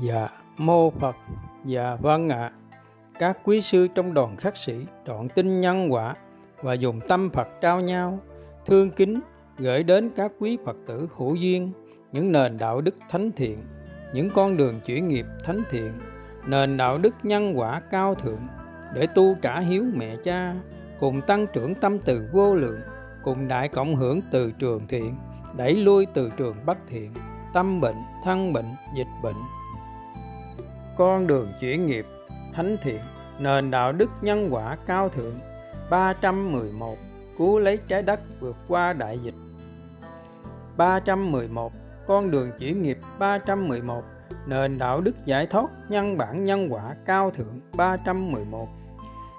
Dạ, mô Phật. Dạ vâng ạ. Các quý sư trong đoàn khắc sĩ chọn tin nhân quả và dùng tâm Phật trao nhau, thương kính gửi đến các quý Phật tử hữu duyên những nền đạo đức thánh thiện, những con đường chuyển nghiệp thánh thiện, nền đạo đức nhân quả cao thượng để tu trả hiếu mẹ cha, cùng tăng trưởng tâm từ vô lượng, cùng đại cộng hưởng từ trường thiện, đẩy lui từ trường bất thiện, tâm bệnh, thân bệnh, dịch bệnh, con đường chuyển nghiệp, thánh thiện, nền đạo đức nhân quả cao thượng. 311 cứu lấy trái đất vượt qua đại dịch. 311 con đường chuyển nghiệp. 311 nền đạo đức giải thoát nhân bản nhân quả cao thượng. 311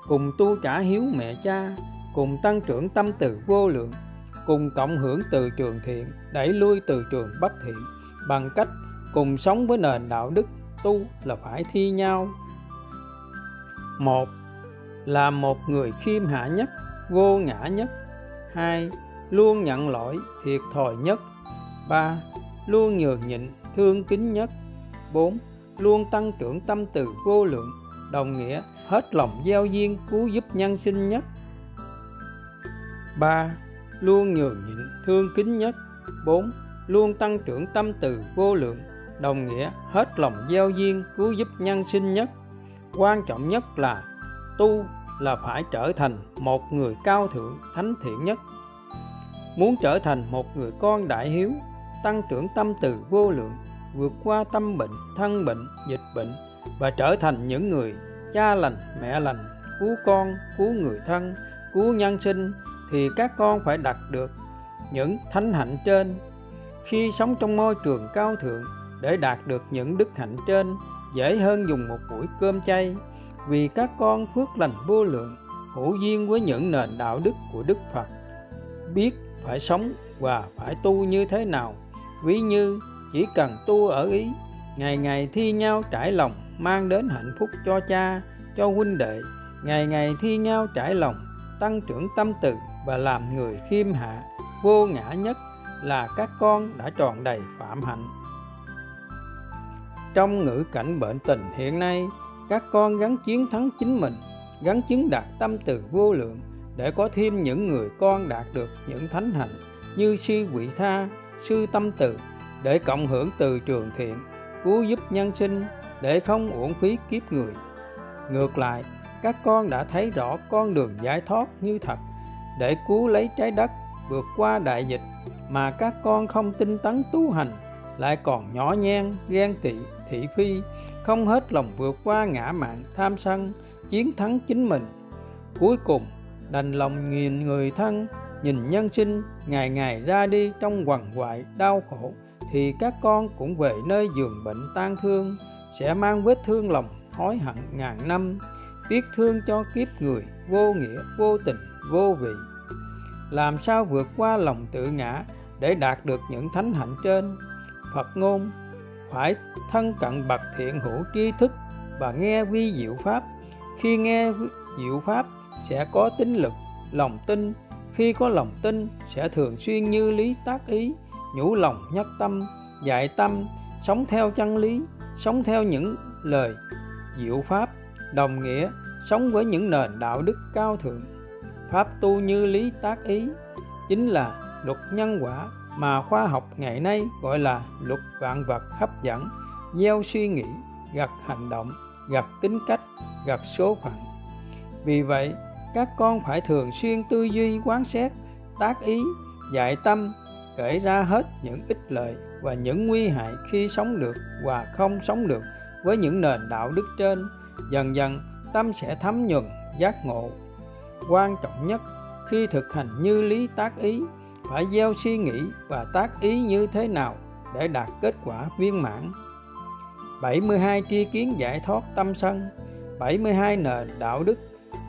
cùng tu trả hiếu mẹ cha, cùng tăng trưởng tâm từ vô lượng, cùng cộng hưởng từ trường thiện, đẩy lui từ trường bất thiện, bằng cách cùng sống với nền đạo đức tu là phải thi nhau. Một, là một người khiêm hạ nhất, vô ngã nhất. Hai, luôn nhận lỗi, thiệt thòi nhất. Ba, luôn nhường nhịn, thương kính nhất. Bốn, luôn tăng trưởng tâm từ vô lượng, đồng nghĩa hết lòng gieo duyên cứu giúp nhân sinh nhất. Ba, luôn nhường nhịn, thương kính nhất. Bốn, luôn tăng trưởng tâm từ vô lượng đồng nghĩa hết lòng gieo duyên cứu giúp nhân sinh nhất. Quan trọng nhất là tu là phải trở thành một người cao thượng, thánh thiện nhất. Muốn trở thành một người con đại hiếu, tăng trưởng tâm từ vô lượng, vượt qua tâm bệnh, thân bệnh, dịch bệnh và trở thành những người cha lành, mẹ lành, cứu con, cứu người thân, cứu nhân sinh thì các con phải đạt được những thánh hạnh trên. Khi sống trong môi trường cao thượng để đạt được những đức hạnh trên, dễ hơn dùng một buổi cơm chay. Vì các con phước lành vô lượng, hữu duyên với những nền đạo đức của Đức Phật. Biết phải sống và phải tu như thế nào. Ví như, chỉ cần tu ở ý, ngày ngày thi nhau trải lòng mang đến hạnh phúc cho cha, cho huynh đệ. Ngày ngày thi nhau trải lòng, tăng trưởng tâm từ và làm người khiêm hạ, vô ngã nhất là các con đã tròn đầy phạm hạnh trong ngữ cảnh bệnh tình hiện nay, các con gắn chiến thắng chính mình, gắn chứng đạt tâm từ vô lượng để có thêm những người con đạt được những thánh hạnh như sư quỷ tha, sư tâm từ để cộng hưởng từ trường thiện, cứu giúp nhân sinh để không uổng phí kiếp người. Ngược lại, các con đã thấy rõ con đường giải thoát như thật để cứu lấy trái đất vượt qua đại dịch mà các con không tinh tấn tu hành lại còn nhỏ nhen ghen tị thị phi, không hết lòng vượt qua ngã mạn tham sân, chiến thắng chính mình. Cuối cùng, đành lòng nhìn người thân, nhìn nhân sinh ngày ngày ra đi trong quằn quại, đau khổ, thì các con cũng về nơi giường bệnh tan thương, sẽ mang vết thương lòng hối hận ngàn năm, tiếc thương cho kiếp người vô nghĩa, vô tình, vô vị. Làm sao vượt qua lòng tự ngã để đạt được những thánh hạnh trên? Phật ngôn phải thân cận bậc thiện hữu tri thức và nghe vi diệu pháp. Khi nghe diệu pháp, sẽ có tính lực, lòng tin. Khi có lòng tin, sẽ thường xuyên như lý tác ý, nhủ lòng nhất tâm, dạy tâm, sống theo chân lý, sống theo những lời diệu pháp, đồng nghĩa sống với những nền đạo đức cao thượng. Pháp tu như lý tác ý chính là luật nhân quả mà khoa học ngày nay gọi là luật vạn vật hấp dẫn, gieo suy nghĩ, gặt hành động, gặt tính cách, gặt số phận. Vì vậy, các con phải thường xuyên tư duy, quán xét, tác ý dạy tâm, kể ra hết những ích lợi và những nguy hại khi sống được và không sống được với những nền đạo đức trên. Dần dần, tâm sẽ thấm nhuần, giác ngộ. Quan trọng nhất, khi thực hành như lý tác ý phải gieo suy nghĩ và tác ý như thế nào để đạt kết quả viên mãn. 72 tri kiến giải thoát tâm sân 72 nền đạo đức,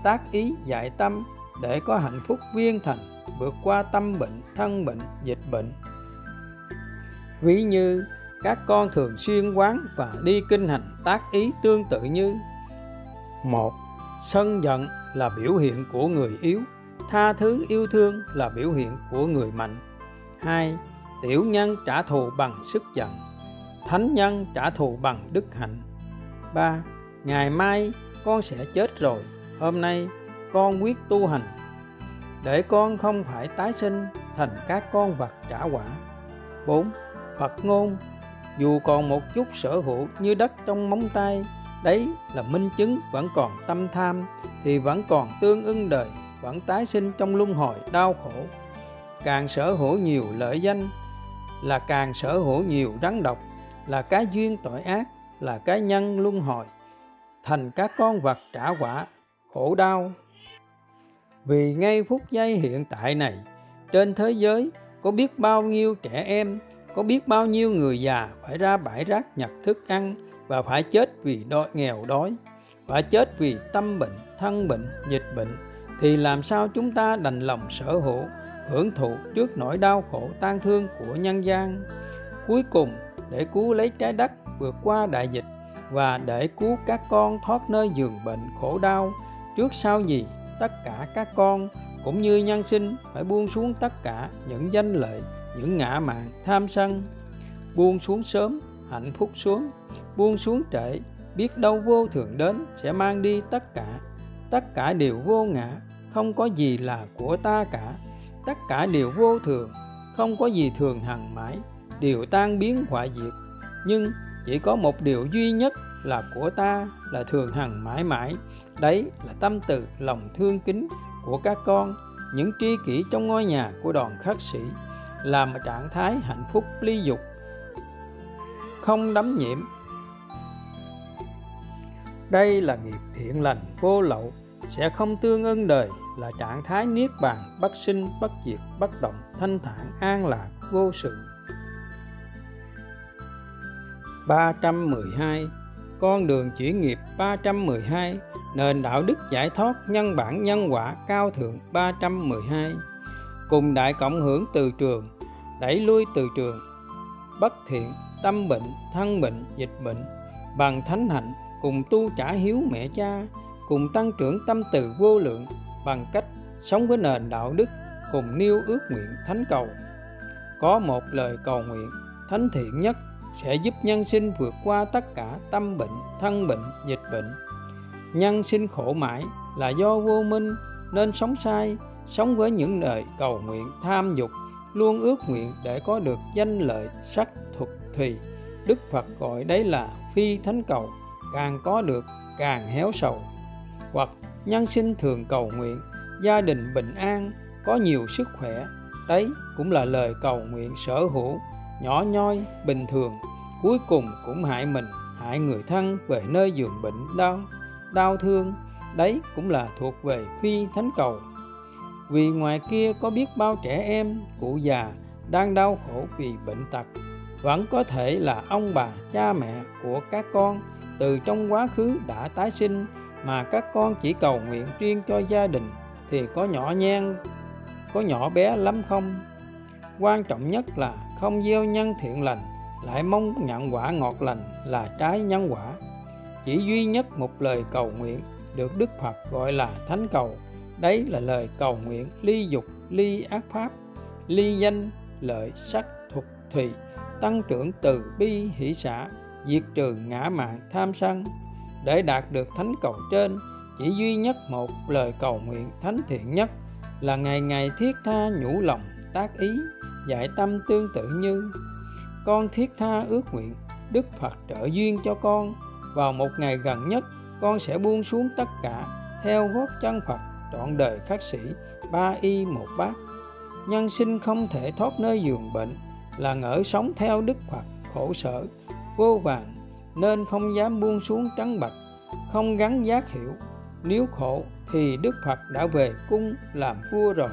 tác ý dạy tâm để có hạnh phúc viên thành, vượt qua tâm bệnh, thân bệnh, dịch bệnh. Ví như, các con thường xuyên quán và đi kinh hành tác ý tương tự như, một, sân giận là biểu hiện của người yếu tha thứ yêu thương là biểu hiện của người mạnh hai, tiểu nhân trả thù bằng sức giận, thánh nhân trả thù bằng đức hạnh 3. Ngày mai con sẽ chết rồi, Hôm nay con quyết tu hành Để con không phải tái sinh thành các con vật trả quả 4. Phật ngôn, Dù còn một chút sở hữu như đất trong móng tay, Đấy là minh chứng vẫn còn tâm tham Thì vẫn còn tương ưng đời vẫn tái sinh trong luân hồi đau khổ. Càng sở hữu nhiều lợi danh Là càng sở hữu nhiều rắn độc, Là cái duyên tội ác, Là cái nhân luân hồi. Thành các con vật trả quả Khổ đau. Vì ngay phút giây hiện tại này, Trên thế giới có biết bao nhiêu trẻ em, có biết bao nhiêu người già phải ra bãi rác nhặt thức ăn và phải chết vì đói nghèo đói, phải chết vì tâm bệnh, thân bệnh, dịch bệnh thì làm sao chúng ta đành lòng sở hữu, hưởng thụ trước nỗi đau khổ tan thương của nhân gian? Cuối cùng, để cứu lấy trái đất vượt qua đại dịch và để cứu các con thoát nơi giường bệnh khổ đau, trước sau gì tất cả các con cũng như nhân sinh phải buông xuống tất cả những danh lợi, những ngã mạn tham sân. Buông xuống sớm, hạnh phúc xuống, buông xuống trễ, biết đâu vô thường đến sẽ mang đi tất cả tất cả đều vô ngã không có gì là của ta cả. Tất cả đều vô thường, không có gì thường hằng mãi. Đều tan biến hoại diệt, nhưng chỉ có một điều duy nhất là của ta là thường hằng mãi mãi. Đấy là tâm từ, lòng thương kính của các con, những tri kỷ trong ngôi nhà của đoàn khắc sĩ, làm trạng thái hạnh phúc ly dục, không đắm nhiễm. Đây là nghiệp thiện lành vô lậu sẽ không tương ưng đời là trạng thái niết bàn bất sinh bất diệt bất động thanh thản an lạc vô sự. 312 Con đường chuyển nghiệp 312 Nền đạo đức giải thoát nhân bản nhân quả cao thượng 312 Cùng đại cộng hưởng từ trường Đẩy lui từ trường. Bất thiện, tâm bệnh, thân bệnh, dịch bệnh Bằng thánh hạnh cùng tu trả hiếu mẹ cha. Cùng tăng trưởng tâm từ vô lượng Bằng cách sống với nền đạo đức Cùng nêu ước nguyện thánh cầu Có một lời cầu nguyện thánh thiện nhất sẽ giúp nhân sinh vượt qua tất cả tâm bệnh, thân bệnh, dịch bệnh. Nhân sinh khổ mãi là do vô minh nên sống sai, sống với những lời cầu nguyện tham dục, luôn ước nguyện để có được danh lợi sắc thuật thùy. Đức Phật gọi đấy là phi thánh cầu, càng có được càng héo sầu. Hoặc nhân sinh thường cầu nguyện gia đình bình an, có nhiều sức khỏe, đấy cũng là lời cầu nguyện sở hữu nhỏ nhoi bình thường. Cuối cùng cũng hại mình hại người thân về nơi giường bệnh đau đau thương. Đấy cũng là thuộc về phi thánh cầu. Vì ngoài kia có biết bao trẻ em cụ già đang đau khổ vì bệnh tật vẫn có thể là ông bà cha mẹ của các con từ trong quá khứ đã tái sinh mà các con chỉ cầu nguyện riêng cho gia đình thì có nhỏ nhen, có nhỏ bé lắm không? Quan trọng nhất là không gieo nhân thiện lành, lại mong nhận quả ngọt lành là trái nhân quả. Chỉ duy nhất một lời cầu nguyện được đức phật gọi là thánh cầu. Đấy là lời cầu nguyện ly dục, ly ác pháp, ly danh, lợi sắc, thuộc thùy, tăng trưởng từ bi hỷ xã, diệt trừ ngã mạn tham sân để đạt được thánh cầu trên, chỉ duy nhất một lời cầu nguyện thánh thiện nhất là ngày ngày thiết tha nhủ lòng tác ý dạy tâm tương tự như, con thiết tha ước nguyện đức phật trợ duyên cho con. Vào một ngày gần nhất, con sẽ buông xuống tất cả, theo gót chân phật, trọn đời khắc sĩ ba y một bát. Nhân sinh không thể thoát nơi giường bệnh, là ngỡ sống theo đức phật khổ sở, vô vàng nên không dám buông xuống trắng bạch, không gắn giác hiểu. Nếu khổ thì đức phật đã về cung làm vua rồi.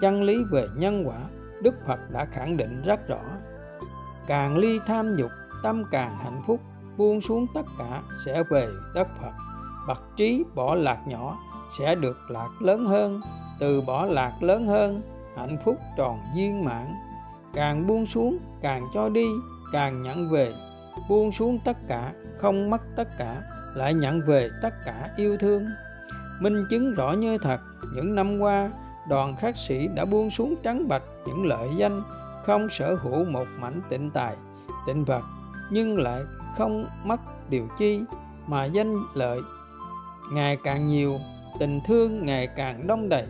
Chân lý về nhân quả, đức phật đã khẳng định rất rõ. Càng ly tham dục tâm càng hạnh phúc, buông xuống tất cả sẽ về đất phật. Bậc trí bỏ lạc nhỏ sẽ được lạc lớn hơn, từ bỏ lạc lớn hơn, hạnh phúc tròn viên mãn. Càng buông xuống, càng cho đi, càng nhận về buông xuống tất cả, không mất tất cả, lại nhận về tất cả yêu thương. Minh chứng rõ như thật, những năm qua, đoàn khắc sĩ đã buông xuống trắng bạch những lợi danh, không sở hữu một mảnh tịnh tài, tịnh vật, nhưng lại không mất điều chi mà danh lợi. Ngày càng nhiều, tình thương ngày càng đông đầy.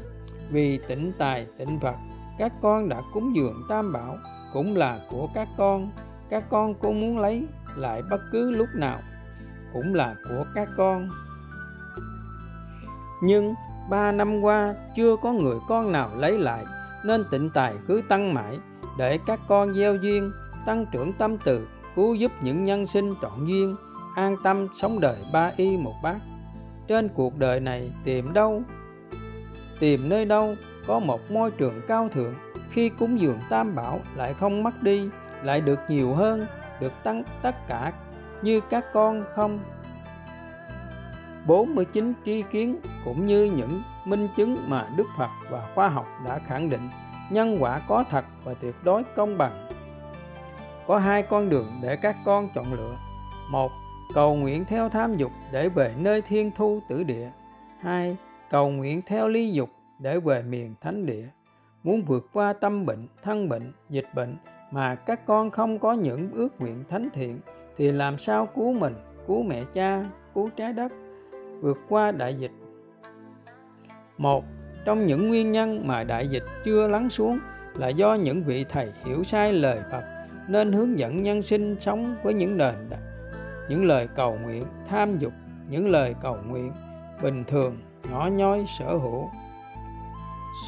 Vì tịnh tài, tịnh vật, các con đã cúng dường tam bảo, cũng là của các con các con cũng muốn lấy lại bất cứ lúc nào cũng là của các con. Nhưng ba năm qua chưa có người con nào lấy lại, nên tịnh tài cứ tăng mãi để các con gieo duyên, tăng trưởng tâm từ, cứu giúp những nhân sinh trọn duyên, an tâm sống đời ba y một bát. Trên cuộc đời này tìm đâu? Tìm nơi đâu có một môi trường cao thượng khi cúng dường tam bảo lại không mất đi lại được nhiều hơn được tăng tất cả như các con không 49 tri kiến cũng như những minh chứng mà Đức Phật và khoa học đã khẳng định nhân quả có thật và tuyệt đối công bằng. Có hai con đường để các con chọn lựa. Một, cầu nguyện theo tham dục để về nơi thiên thu tử địa. Hai, cầu nguyện theo ly dục để về miền thánh địa. Muốn vượt qua tâm bệnh, thân bệnh, dịch bệnh mà các con không có những ước nguyện thánh thiện thì làm sao cứu mình, cứu mẹ cha, cứu trái đất, vượt qua đại dịch. Một trong những nguyên nhân mà đại dịch chưa lắng xuống là do những vị thầy hiểu sai lời Phật nên hướng dẫn nhân sinh sống với những nền những lời cầu nguyện tham dục những lời cầu nguyện bình thường nhỏ nhoi sở hữu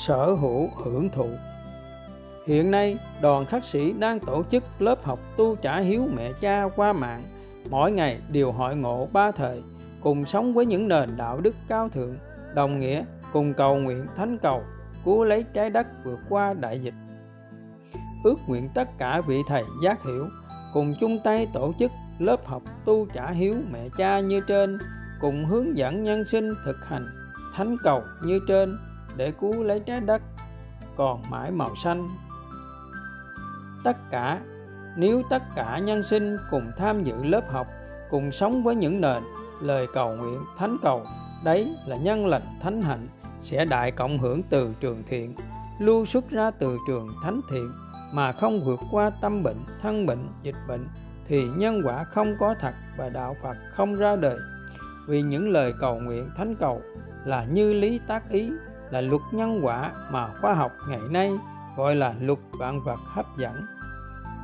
sở hữu hưởng thụ hiện nay, đoàn khắc sĩ đang tổ chức lớp học tu trả hiếu mẹ cha qua mạng, mỗi ngày đều hội ngộ ba thời, cùng sống với những nền đạo đức cao thượng, đồng nghĩa cùng cầu nguyện thánh cầu, cứu lấy trái đất vượt qua đại dịch. Ước nguyện tất cả vị thầy giác hiểu, cùng chung tay tổ chức lớp học tu trả hiếu mẹ cha như trên, cùng hướng dẫn nhân sinh thực hành thánh cầu như trên để cứu lấy trái đất còn mãi màu xanh tất cả. Nếu tất cả nhân sinh cùng tham dự lớp học, cùng sống với những nền, lời cầu nguyện, thánh cầu, đấy là nhân lành thánh hạnh, sẽ đại cộng hưởng từ trường thiện, lưu xuất ra từ trường thánh thiện, mà không vượt qua tâm bệnh, thân bệnh, dịch bệnh, thì nhân quả không có thật và đạo phật không ra đời. Vì những lời cầu nguyện thánh cầu là như lý tác ý, là luật nhân quả mà khoa học ngày nay gọi là luật vạn vật hấp dẫn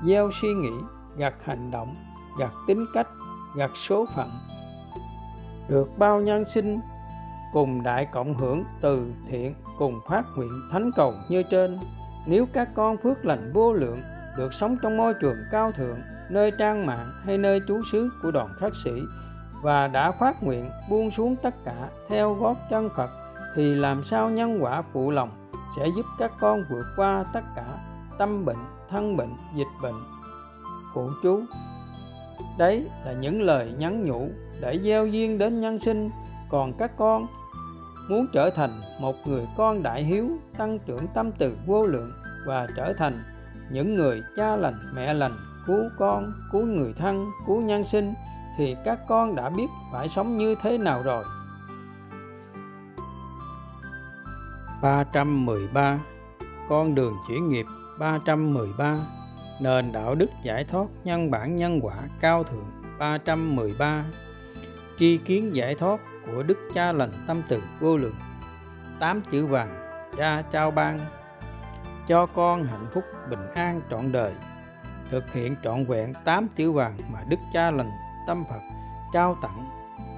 gieo suy nghĩ gặt hành động gặt tính cách gặt số phận. Được bao nhân sinh cùng đại cộng hưởng từ thiện cùng phát nguyện thánh cầu như trên. Nếu các con phước lành vô lượng được sống trong môi trường cao thượng nơi trang mạng hay nơi trú xứ của đoàn khắc sĩ và đã phát nguyện buông xuống tất cả theo gót chân Phật thì làm sao nhân quả phụ lòng sẽ giúp các con vượt qua tất cả tâm bệnh, thân bệnh, dịch bệnh. Phụ chú Đấy là những lời nhắn nhủ để gieo duyên đến nhân sinh. Còn các con muốn trở thành một người con đại hiếu tăng trưởng tâm từ vô lượng và trở thành những người cha lành mẹ lành cứu con cứu người thân cứu nhân sinh thì các con đã biết phải sống như thế nào rồi. 313 Con đường chuyển nghiệp. 313 Nền đạo đức giải thoát nhân bản nhân quả cao thượng 313 Tri kiến giải thoát của Đức Cha lành tâm từ vô lượng Tám chữ vàng Cha trao ban Cho con hạnh phúc bình an trọn đời Thực hiện trọn vẹn tám chữ vàng mà Đức Cha lành tâm Phật trao tặng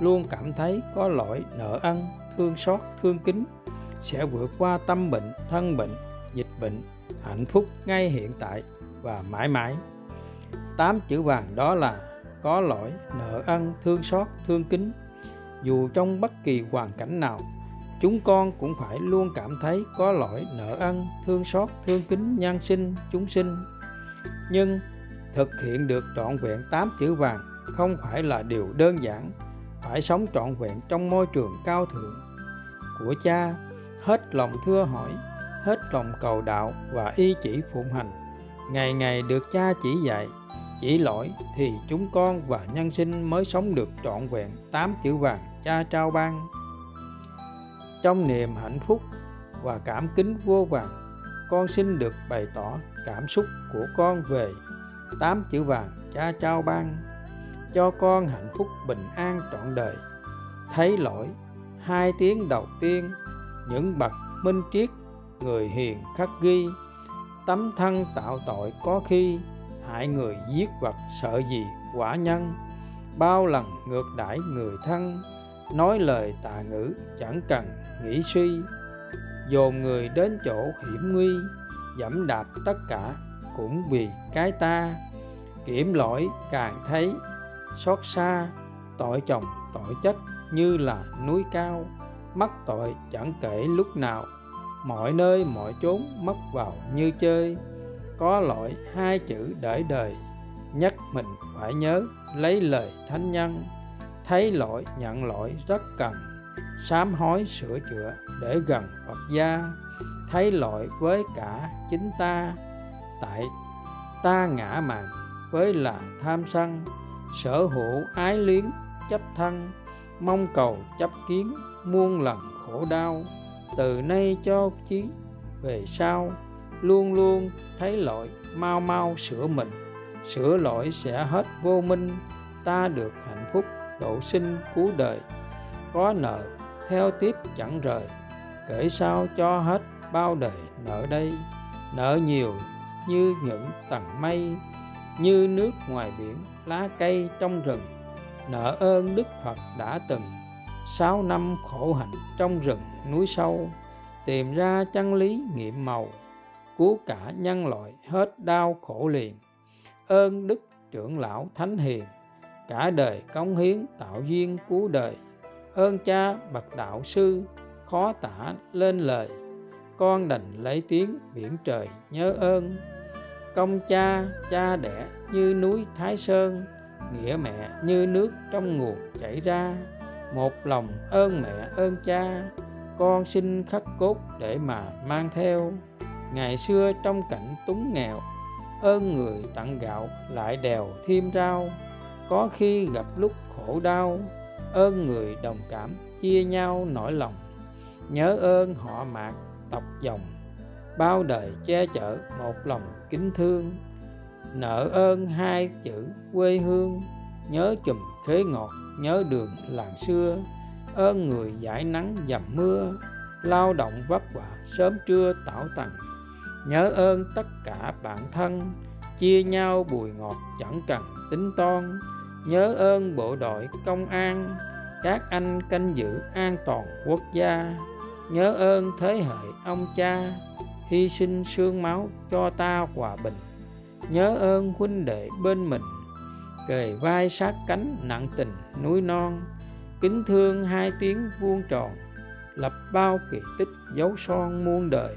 Luôn cảm thấy có lỗi nợ ân, thương xót, thương kính sẽ vượt qua tâm bệnh, thân bệnh, dịch bệnh, hạnh phúc ngay hiện tại và mãi mãi. Tám chữ vàng đó là có lỗi, nợ ân, thương xót, thương kính. Dù trong bất kỳ hoàn cảnh nào, chúng con cũng phải luôn cảm thấy có lỗi, nợ ân, thương xót, thương kính nhân sinh, chúng sinh. Nhưng thực hiện được trọn vẹn tám chữ vàng không phải là điều đơn giản, phải sống trọn vẹn trong môi trường cao thượng của cha hết lòng thưa hỏi hết lòng cầu đạo và y chỉ phụng hành. Ngày ngày được cha chỉ dạy, chỉ lỗi thì chúng con và nhân sinh mới sống được trọn vẹn tám chữ vàng cha trao ban. Trong niềm hạnh phúc và cảm kính vô vàng, con xin được bày tỏ cảm xúc của con về tám chữ vàng cha trao ban, cho con hạnh phúc bình an trọn đời. Thấy lỗi, hai tiếng đầu tiên, những bậc minh triết người hiền khắc ghi. Tấm thân tạo tội có khi, hại người giết vật sợ gì quả nhân. Bao lần ngược đãi người thân, nói lời tà ngữ chẳng cần nghĩ suy. Dồn người đến chỗ hiểm nguy, dẫm đạp tất cả cũng vì cái ta. Kiểm lỗi càng thấy, xót xa, tội chồng tội chất như là núi cao. Mắc tội chẳng kể lúc nào mọi nơi, mọi chốn mất vào như chơi. Có lỗi hai chữ để đời, nhắc mình phải nhớ, lấy lời thánh nhân. Thấy lỗi nhận lỗi rất cần, sám hối sửa chữa để gần phật gia. Thấy lỗi với cả chính ta, tại ta ngã mạn với là tham sân. Sở hữu ái luyến, chấp thân, mong cầu chấp kiến, muôn lần khổ đau từ nay cho chí về sau, luôn luôn thấy lỗi, mau mau sửa mình. Sửa lỗi sẽ hết vô minh, ta được hạnh phúc, độ sinh, cứu đời. Có nợ, theo tiếp chẳng rời. Kể sao cho hết, bao đời nợ đây? Nợ nhiều như những tầng mây, như nước ngoài biển, lá cây trong rừng. Nợ ơn đức phật đã từng sáu năm khổ hạnh trong rừng núi sâu, tìm ra chân lý nghiệm màu, cứu cả nhân loại hết đau khổ liền. Ơn đức trưởng lão thánh hiền, cả đời cống hiến tạo duyên cứu đời. Ơn cha bậc đạo sư, khó tả lên lời. Con đành lấy tiếng biển trời nhớ ơn. Công cha cha đẻ như núi thái sơn, nghĩa mẹ như nước trong nguồn chảy ra một lòng ơn mẹ, ơn cha, con xin khắc cốt để mà mang theo. Ngày xưa trong cảnh túng nghèo, ơn người tặng gạo lại đèo thêm rau. Có khi gặp lúc khổ đau, ơn người đồng cảm chia nhau nỗi lòng. Nhớ ơn họ mạc, tộc dòng, bao đời che chở một lòng kính thương. Nợ ơn hai chữ quê hương, nhớ chùm khế ngọt nhớ đường làng xưa ơn người giải nắng dầm mưa, lao động vất vả, sớm trưa tảo tầng nhớ ơn tất cả bạn thân, chia nhau bùi ngọt chẳng cần tính toan nhớ ơn bộ đội công an, các anh canh giữ an toàn quốc gia. Nhớ ơn thế hệ ông cha, hy sinh xương máu cho ta hòa bình. Nhớ ơn huynh đệ bên mình kề vai sát cánh nặng tình núi non, kính thương hai tiếng vuông tròn, lập bao kỳ tích dấu son muôn đời,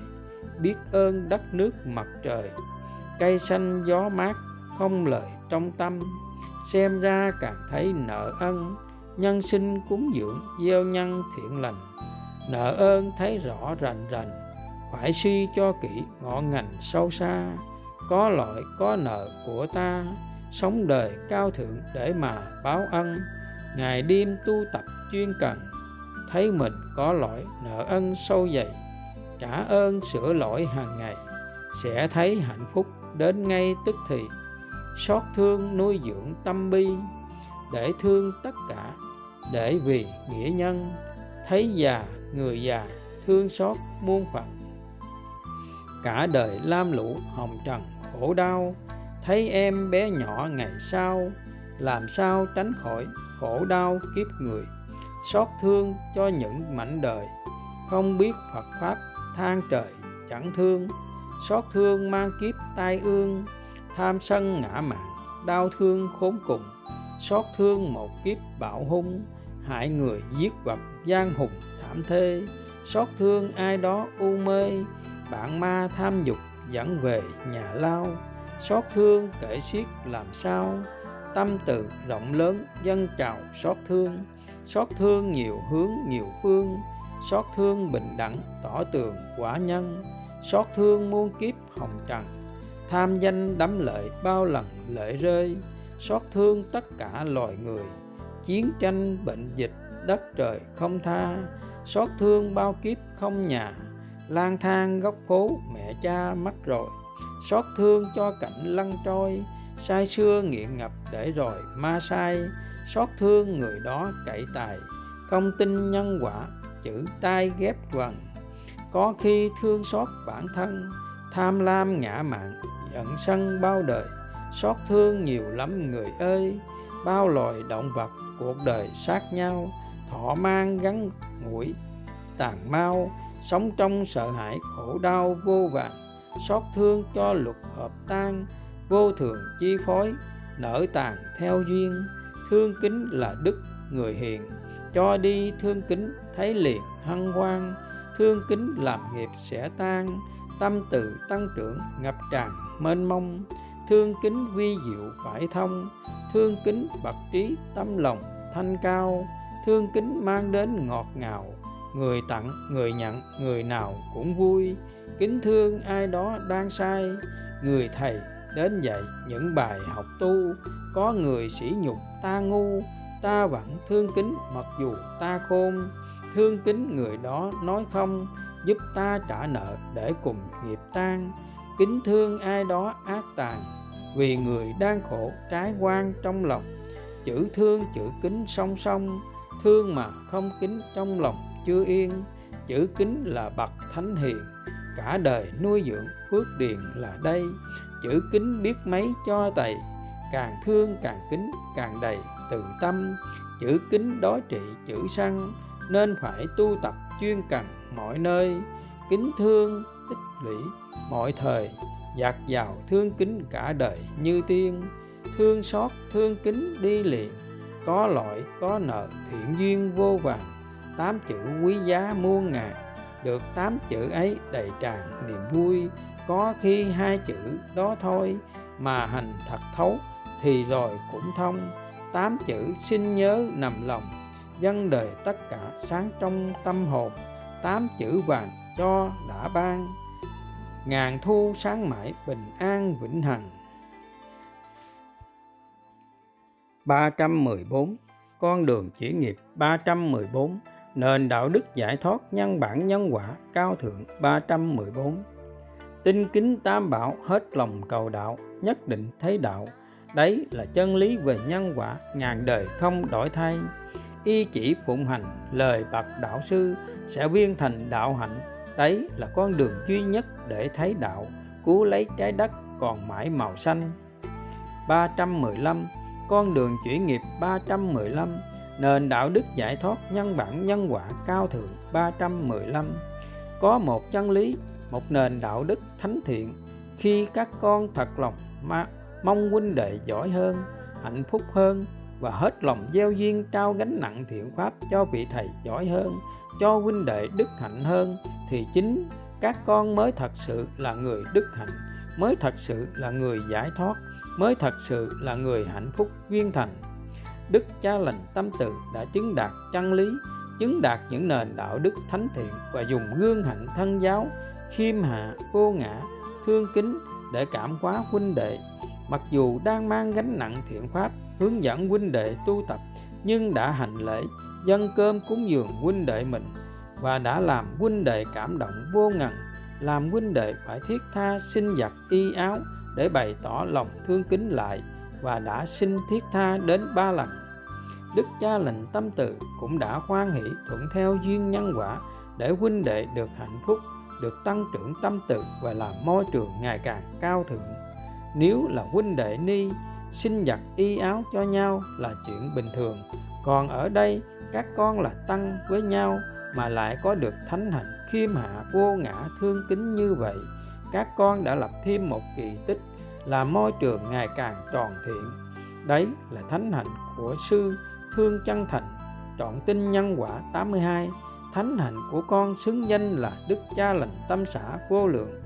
biết ơn đất nước mặt trời. Cây xanh gió mát không lời trong tâm, xem ra càng thấy nợ ân, nhân sinh cúng dưỡng gieo nhân thiện lành. Nợ ơn thấy rõ rành rành, phải suy cho kỹ ngọn ngành sâu xa, có lợi có nợ của ta sống đời cao thượng để mà báo ân. Ngày đêm tu tập chuyên cần, thấy mình có lỗi nợ ân sâu dày, trả ơn sửa lỗi hàng ngày, sẽ thấy hạnh phúc đến ngay tức thì. Xót thương nuôi dưỡng tâm bi, để thương tất cả, để vì nghĩa nhân, thấy già, người già, thương xót muôn phận cả đời lam lũ hồng trần khổ đau thấy em bé nhỏ ngày sau, làm sao tránh khỏi khổ đau kiếp người, xót thương cho những mảnh đời. Không biết phật pháp than trời chẳng thương, xót thương mang kiếp tai ương, tham sân ngã mạn, đau thương khốn cùng. Xót thương một kiếp bạo hung, hại người giết vật gian hùng thảm thê. Xót thương ai đó u mê, bạn ma tham dục dẫn về nhà lao xót thương kể xiết làm sao? Tâm từ rộng lớn, dân trào xót thương. Xót thương nhiều hướng, nhiều phương. Xót thương bình đẳng, tỏ tường, quả nhân. Xót thương muôn kiếp, hồng trần. Tham danh đắm lợi, bao lần lệ rơi. Xót thương tất cả loài người. Chiến tranh, bệnh dịch, đất trời không tha. Xót thương bao kiếp không nhà. Lang thang góc phố, mẹ cha mất rồi xót thương cho cảnh lăn trôi, sai xưa nghiện ngập để rồi ma sai. Xót thương người đó cậy tài, không tin nhân quả, chữ tai ghép quần. Có khi thương xót bản thân, tham lam ngã mạn, giận sân bao đời. Xót thương nhiều lắm người ơi, bao loài động vật cuộc đời sát nhau. Thọ mang gắn ngủi tàn mau, sống trong sợ hãi khổ đau vô vàn xót thương cho luật hợp tan, vô thường chi phối, nở tàn theo duyên. Thương kính là đức người hiền, cho đi thương kính thấy liền hân hoan. Thương kính làm nghiệp sẽ tan, tâm từ tăng trưởng ngập tràn mênh mông. Thương kính vi diệu phải thông, thương kính bậc trí tâm lòng thanh cao. Thương kính mang đến ngọt ngào, người tặng, người nhận, người nào cũng vui kính thương ai đó đang sai, người thầy đến dạy những bài học tu. Có người sỉ nhục ta ngu, ta vẫn thương kính mặc dù ta khôn. Thương kính người đó nói không giúp ta trả nợ để cùng nghiệp tan kính thương ai đó ác tàn, vì người đang khổ trái quan trong lòng. Chữ thương chữ kính song song, thương mà không kính trong lòng chưa yên. Chữ kính là bậc thánh hiền cả đời nuôi dưỡng phước điền là đây. Chữ kính biết mấy cho tày, càng thương càng kính, càng đầy từ tâm. Chữ kính đối trị chữ săn nên phải tu tập chuyên cần mọi nơi. Kính thương, tích lũy mọi thời, dạt dào thương kính cả đời như tiên. Thương xót, thương kính đi liền, có loại có nợ, thiện duyên vô vàng tám chữ quý giá muôn ngàn được tám chữ ấy đầy tràn niềm vui. Có khi hai chữ đó thôi mà hành thật thấu thì rồi cũng thông. Tám chữ xin nhớ nằm lòng dân đời tất cả sáng trong tâm hồn. Tám chữ vàng cho đã ban, ngàn thu sáng mãi bình an vĩnh hằng. 314 Con đường chỉ nghiệp 314 Nền đạo đức giải thoát nhân bản nhân quả cao thượng 314 Tinh kính tam bảo hết lòng cầu đạo, Nhất định thấy đạo. Đấy là chân lý về nhân quả, ngàn đời không đổi thay. Y chỉ phụng hành, lời bậc đạo sư Sẽ viên thành đạo hạnh. Đấy là con đường duy nhất để thấy đạo, Cứu lấy trái đất còn mãi màu xanh. 315 Con đường chuyển nghiệp 315 Nền đạo đức giải thoát nhân bản nhân quả cao thượng 315 Có một chân lý, một nền đạo đức thánh thiện Khi các con thật lòng mà mong huynh đệ giỏi hơn, hạnh phúc hơn và hết lòng gieo duyên trao gánh nặng thiện pháp cho vị thầy giỏi hơn, cho huynh đệ đức hạnh hơn thì chính các con mới thật sự là người đức hạnh, mới thật sự là người giải thoát, mới thật sự là người hạnh phúc viên thành. Đức Cha lành tâm tự đã chứng đạt chân lý, chứng đạt những nền đạo đức thánh thiện và dùng gương hạnh thân giáo, khiêm hạ, vô ngã, thương kính để cảm hóa huynh đệ. Mặc dù đang mang gánh nặng thiện pháp, hướng dẫn huynh đệ tu tập, nhưng đã hành lễ, dân cơm cúng dường huynh đệ mình và đã làm huynh đệ cảm động vô ngần làm huynh đệ phải thiết tha xin giặt y áo để bày tỏ lòng thương kính lại và đã xin thiết tha đến ba lần. Đức cha lệnh tâm từ cũng đã khoan hỷ thuận theo duyên nhân quả để huynh đệ được hạnh phúc, được tăng trưởng tâm từ và làm môi trường ngày càng cao thượng. Nếu là huynh đệ ni, xin giặt y áo cho nhau là chuyện bình thường. Còn ở đây, các con là tăng với nhau mà lại có được thánh hạnh khiêm hạ vô ngã thương kính như vậy. Các con đã lập thêm một kỳ tích là môi trường ngày càng tròn thiện. Đấy là thánh hạnh của sư thương chân thành trọn tinh nhân quả 82 thánh hạnh của con xứng danh là đức cha lành tâm xã vô lượng.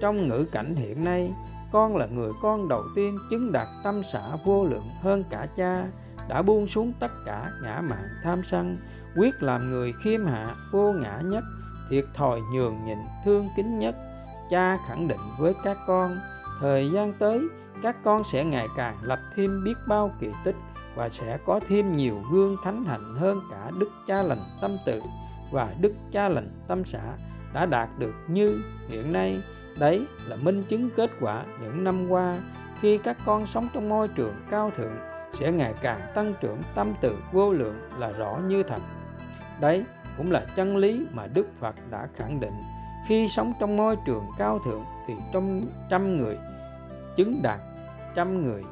Trong ngữ cảnh hiện nay, con là người con đầu tiên chứng đạt tâm xã vô lượng hơn cả cha, đã buông xuống tất cả ngã mạn tham sân, quyết làm người khiêm hạ, vô ngã nhất, thiệt thòi nhường nhịn, thương kính nhất. Cha khẳng định với các con thời gian tới, các con sẽ ngày càng lập thêm biết bao kỳ tích và sẽ có thêm nhiều gương thánh hạnh hơn cả đức cha lành tâm tự và đức cha lành tâm xã đã đạt được như hiện nay. Đấy là minh chứng kết quả những năm qua, khi các con sống trong môi trường cao thượng sẽ ngày càng tăng trưởng tâm từ vô lượng là rõ như thật. Đấy cũng là chân lý mà đức phật đã khẳng định. Khi sống trong môi trường cao thượng thì trong trăm người chứng đạt trăm người.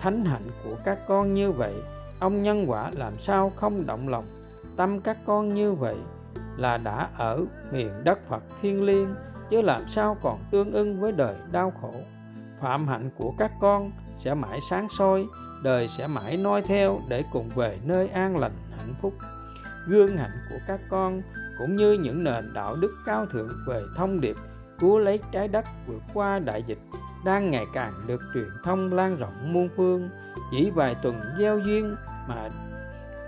Thánh hạnh của các con như vậy, ông nhân quả làm sao không động lòng? Tâm các con như vậy là đã ở miền đất Phật thiên liêng, chứ làm sao còn tương ưng với đời đau khổ? Phạm hạnh của các con sẽ mãi sáng soi, đời sẽ mãi noi theo để cùng về nơi an lành, hạnh phúc. Gương hạnh của các con cũng như những nền đạo đức cao thượng về thông điệp cứu lấy trái đất vượt qua đại dịch đang ngày càng được truyền thông lan rộng muôn phương. Chỉ vài tuần gieo duyên mà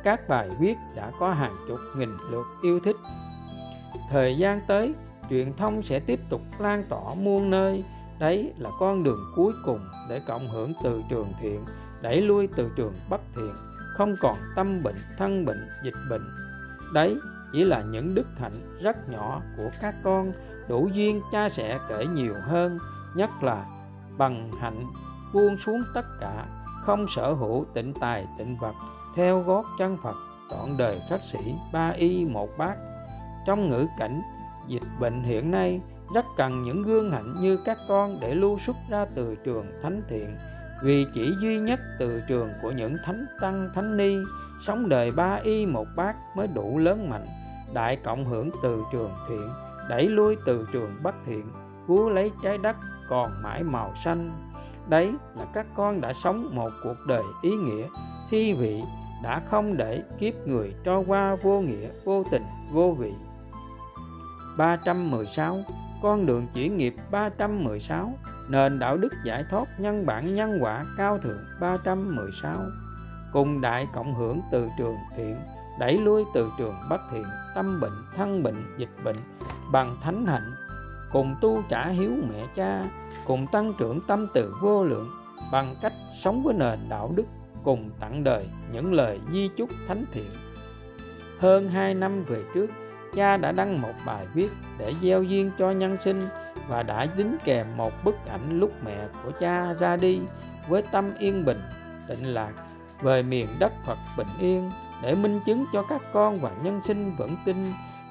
các bài viết đã có hàng chục nghìn lượt yêu thích. Thời gian tới, truyền thông sẽ tiếp tục lan tỏa muôn nơi. Đấy là con đường cuối cùng để cộng hưởng từ trường thiện, đẩy lui từ trường bất thiện, không còn tâm bệnh, thân bệnh, dịch bệnh. Đấy chỉ là những đức hạnh rất nhỏ của các con, đủ duyên cha sẽ kể nhiều hơn, nhất là bằng hạnh, buông xuống tất cả, không sở hữu tịnh tài tịnh vật, theo gót chân Phật, trọn đời khắc sĩ, ba y một bát. Trong ngữ cảnh, dịch bệnh hiện nay rất cần những gương hạnh như các con để lưu xuất ra từ trường thánh thiện, vì chỉ duy nhất từ trường của những thánh tăng, thánh ni, sống đời ba y một bát mới đủ lớn mạnh, đại cộng hưởng từ trường thiện, đẩy lui từ trường bất thiện, cứu lấy trái đất còn mãi màu xanh. Đấy là các con đã sống một cuộc đời ý nghĩa, thi vị đã không để kiếp người trôi qua vô nghĩa, vô tình, vô vị. 316 con đường chuyển nghiệp 316 nền đạo đức giải thoát nhân bản nhân quả cao thượng 316 cùng đại cộng hưởng từ trường thiện, đẩy lui từ trường bất thiện, tâm bệnh, thân bệnh, dịch bệnh, bằng thánh hạnh cùng tu trả hiếu mẹ cha, cùng tăng trưởng tâm từ vô lượng bằng cách sống với nền đạo đức, cùng tặng đời những lời di chúc thánh thiện. Hơn hai năm về trước, cha đã đăng một bài viết để gieo duyên cho nhân sinh và đã dính kèm một bức ảnh lúc mẹ của cha ra đi với tâm yên bình, tịnh lạc về miền đất Phật bình yên để minh chứng cho các con và nhân sinh vững tin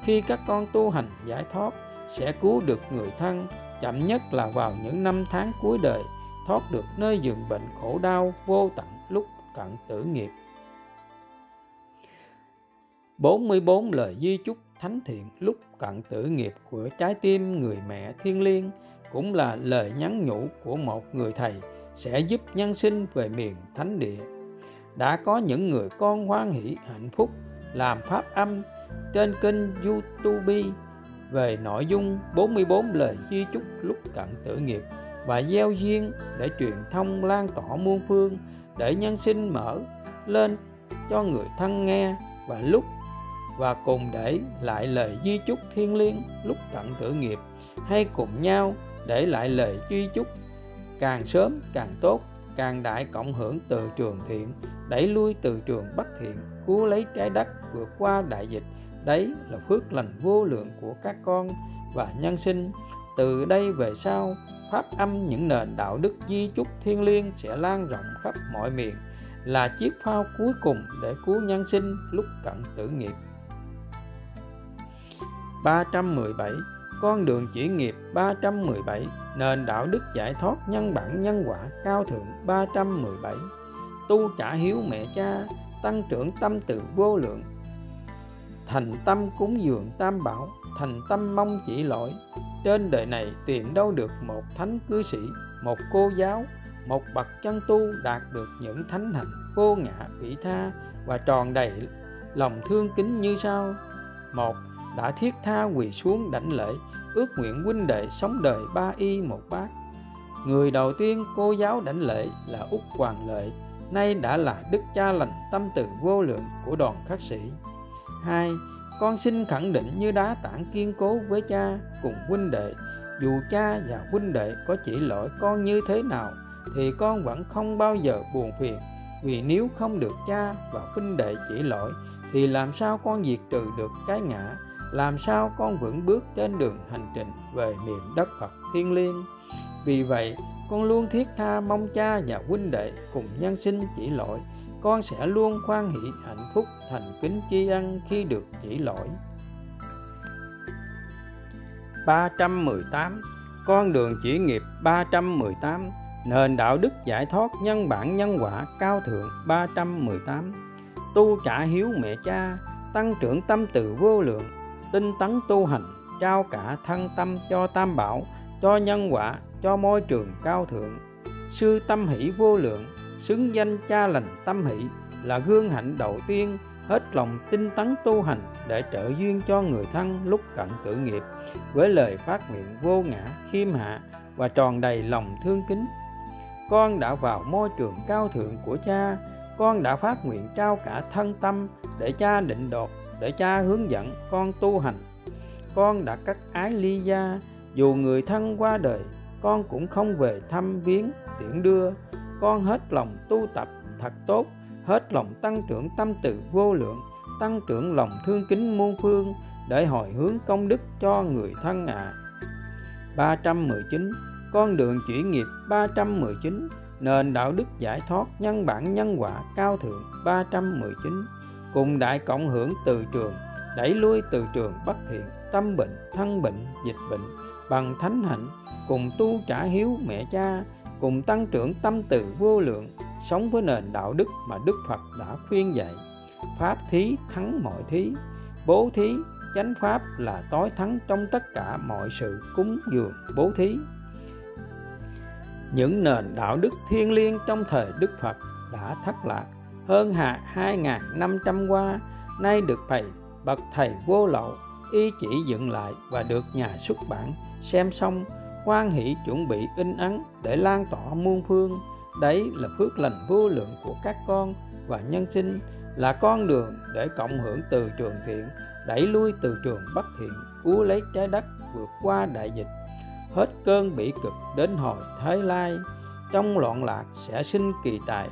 khi các con tu hành giải thoát sẽ cứu được người thân, chậm nhất là vào những năm tháng cuối đời, thoát được nơi giường bệnh khổ đau vô tận lúc cận tử nghiệp. 44 lời di chúc thánh thiện lúc cận tử nghiệp của trái tim người mẹ thiên liêng cũng là lời nhắn nhủ của một người thầy sẽ giúp nhân sinh về miền thánh địa. Đã có những người con hoan hỷ hạnh phúc, làm pháp âm trên kênh YouTube về nội dung 44 lời di chúc lúc cận tử nghiệp và gieo duyên để truyền thông lan tỏa muôn phương để nhân sinh mở lên cho người thân nghe và lúc và cùng để lại lời di chúc thiên liêng lúc cận tử nghiệp hay cùng nhau để lại lời di chúc càng sớm càng tốt, càng đại cộng hưởng từ trường thiện, đẩy lui từ trường bất thiện, cứu lấy trái đất vượt qua đại dịch đấy là phước lành vô lượng của các con và nhân sinh. Từ đây về sau, pháp âm những nền đạo đức di chúc thiên liêng sẽ lan rộng khắp mọi miền, là chiếc phao cuối cùng để cứu nhân sinh lúc cận tử nghiệp. 317 Con đường chỉ nghiệp 317 Nền đạo đức giải thoát nhân bản nhân quả cao thượng 317 Tu trả hiếu mẹ cha, Tăng trưởng tâm từ vô lượng Thành tâm cúng dường tam bảo, Thành tâm mong chỉ lỗi. Trên đời này tìm đâu được một thánh cư sĩ, Một cô giáo, Một bậc chân tu đạt được những thánh hạnh vô ngã vị tha Và tròn đầy lòng thương kính như sau. Một, đã thiết tha quỳ xuống đảnh lễ, ước nguyện huynh đệ sống đời ba y một bát. Người đầu tiên cô giáo đảnh lễ là út hoàng lợi, nay đã là đức cha lành tâm từ vô lượng của đoàn khắc sĩ hai, con xin khẳng định như đá tảng kiên cố với cha cùng huynh đệ. Dù cha và huynh đệ có chỉ lỗi con như thế nào, thì con vẫn không bao giờ buồn phiền. Vì nếu không được cha và huynh đệ chỉ lỗi, thì làm sao con diệt trừ được cái ngã? Làm sao con vững bước trên đường hành trình về miền đất Phật thiên liêng? Vì vậy, con luôn thiết tha mong cha và huynh đệ cùng nhân sinh chỉ lỗi con sẽ luôn khoan hỷ, hạnh phúc, thành kính tri ân khi được chỉ lỗi. 318 Con đường chỉ nghiệp 318 Nền đạo đức giải thoát nhân bản nhân quả cao thượng 318 Tu trả hiếu mẹ cha, Tăng trưởng tâm từ vô lượng, Tinh tấn tu hành, Trao cả thân tâm cho tam bảo, Cho nhân quả, Cho môi trường cao thượng. Sư tâm hỷ vô lượng Xứng danh cha lành tâm hỷ, Là gương hạnh đầu tiên, hết lòng tinh tấn tu hành để trợ duyên cho người thân lúc cận tử nghiệp. Với lời phát nguyện vô ngã, khiêm hạ và tròn đầy lòng thương kính, con đã vào môi trường cao thượng của cha. Con đã phát nguyện trao cả thân tâm để cha định đoạt, để cha hướng dẫn con tu hành. Con đã cắt ái ly gia, dù người thân qua đời, con cũng không về thăm viếng tiễn đưa con hết lòng tu tập, thật tốt hết lòng tăng trưởng tâm từ vô lượng, tăng trưởng lòng thương kính muôn phương, để hồi hướng công đức cho người thân ạ à. 319 con đường chuyển nghiệp 319 nền đạo đức giải thoát nhân bản nhân quả cao thượng 319 cùng đại cộng hưởng từ trường, đẩy lui từ trường bất thiện, tâm bệnh, thân bệnh, dịch bệnh, bằng thánh hạnh, cùng tu trả hiếu mẹ cha cùng tăng trưởng tâm từ vô lượng sống với nền đạo đức mà Đức Phật đã khuyên dạy. Pháp thí thắng mọi thí, bố thí, chánh pháp là tối thắng trong tất cả mọi sự cúng dường bố thí. Những nền đạo đức thiêng liêng trong thời Đức Phật đã thất lạc hơn hạ 2.500 qua, nay được thầy bậc thầy vô lậu y chỉ dựng lại và được nhà xuất bản xem xong hoan hỷ chuẩn bị in ấn để lan tỏa muôn phương. Đấy là phước lành vô lượng của các con và nhân sinh, là con đường để cộng hưởng từ trường thiện, đẩy lui từ trường bất thiện, cứu lấy trái đất vượt qua đại dịch. Hết cơn bỉ cực đến hồi thế lai, trong loạn lạc sẽ sinh kỳ tài,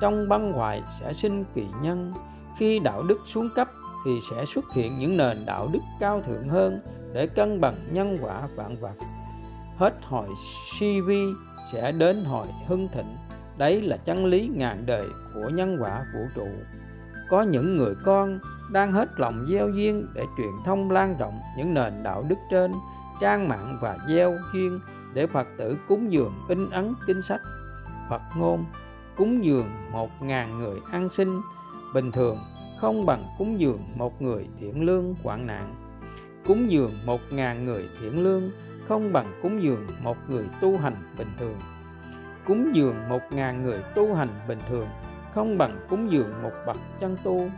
trong băng hoại sẽ sinh kỳ nhân. Khi đạo đức xuống cấp thì sẽ xuất hiện những nền đạo đức cao thượng hơn để cân bằng nhân quả vạn vật hết hội si vi sẽ đến hội hưng thịnh. Đấy là chân lý ngàn đời của nhân quả vũ trụ. Có những người con đang hết lòng gieo duyên để truyền thông lan rộng những nền đạo đức trên, trang mạng và gieo duyên để Phật tử cúng dường in ấn kinh sách. Phật ngôn, cúng dường một ngàn người ăn sinh. Bình thường, không bằng cúng dường một người thiện lương hoạn nạn. Cúng dường một ngàn người thiện lương không bằng cúng dường một người tu hành bình thường. Cúng dường một ngàn người tu hành bình thường, không bằng cúng dường một bậc chân tu.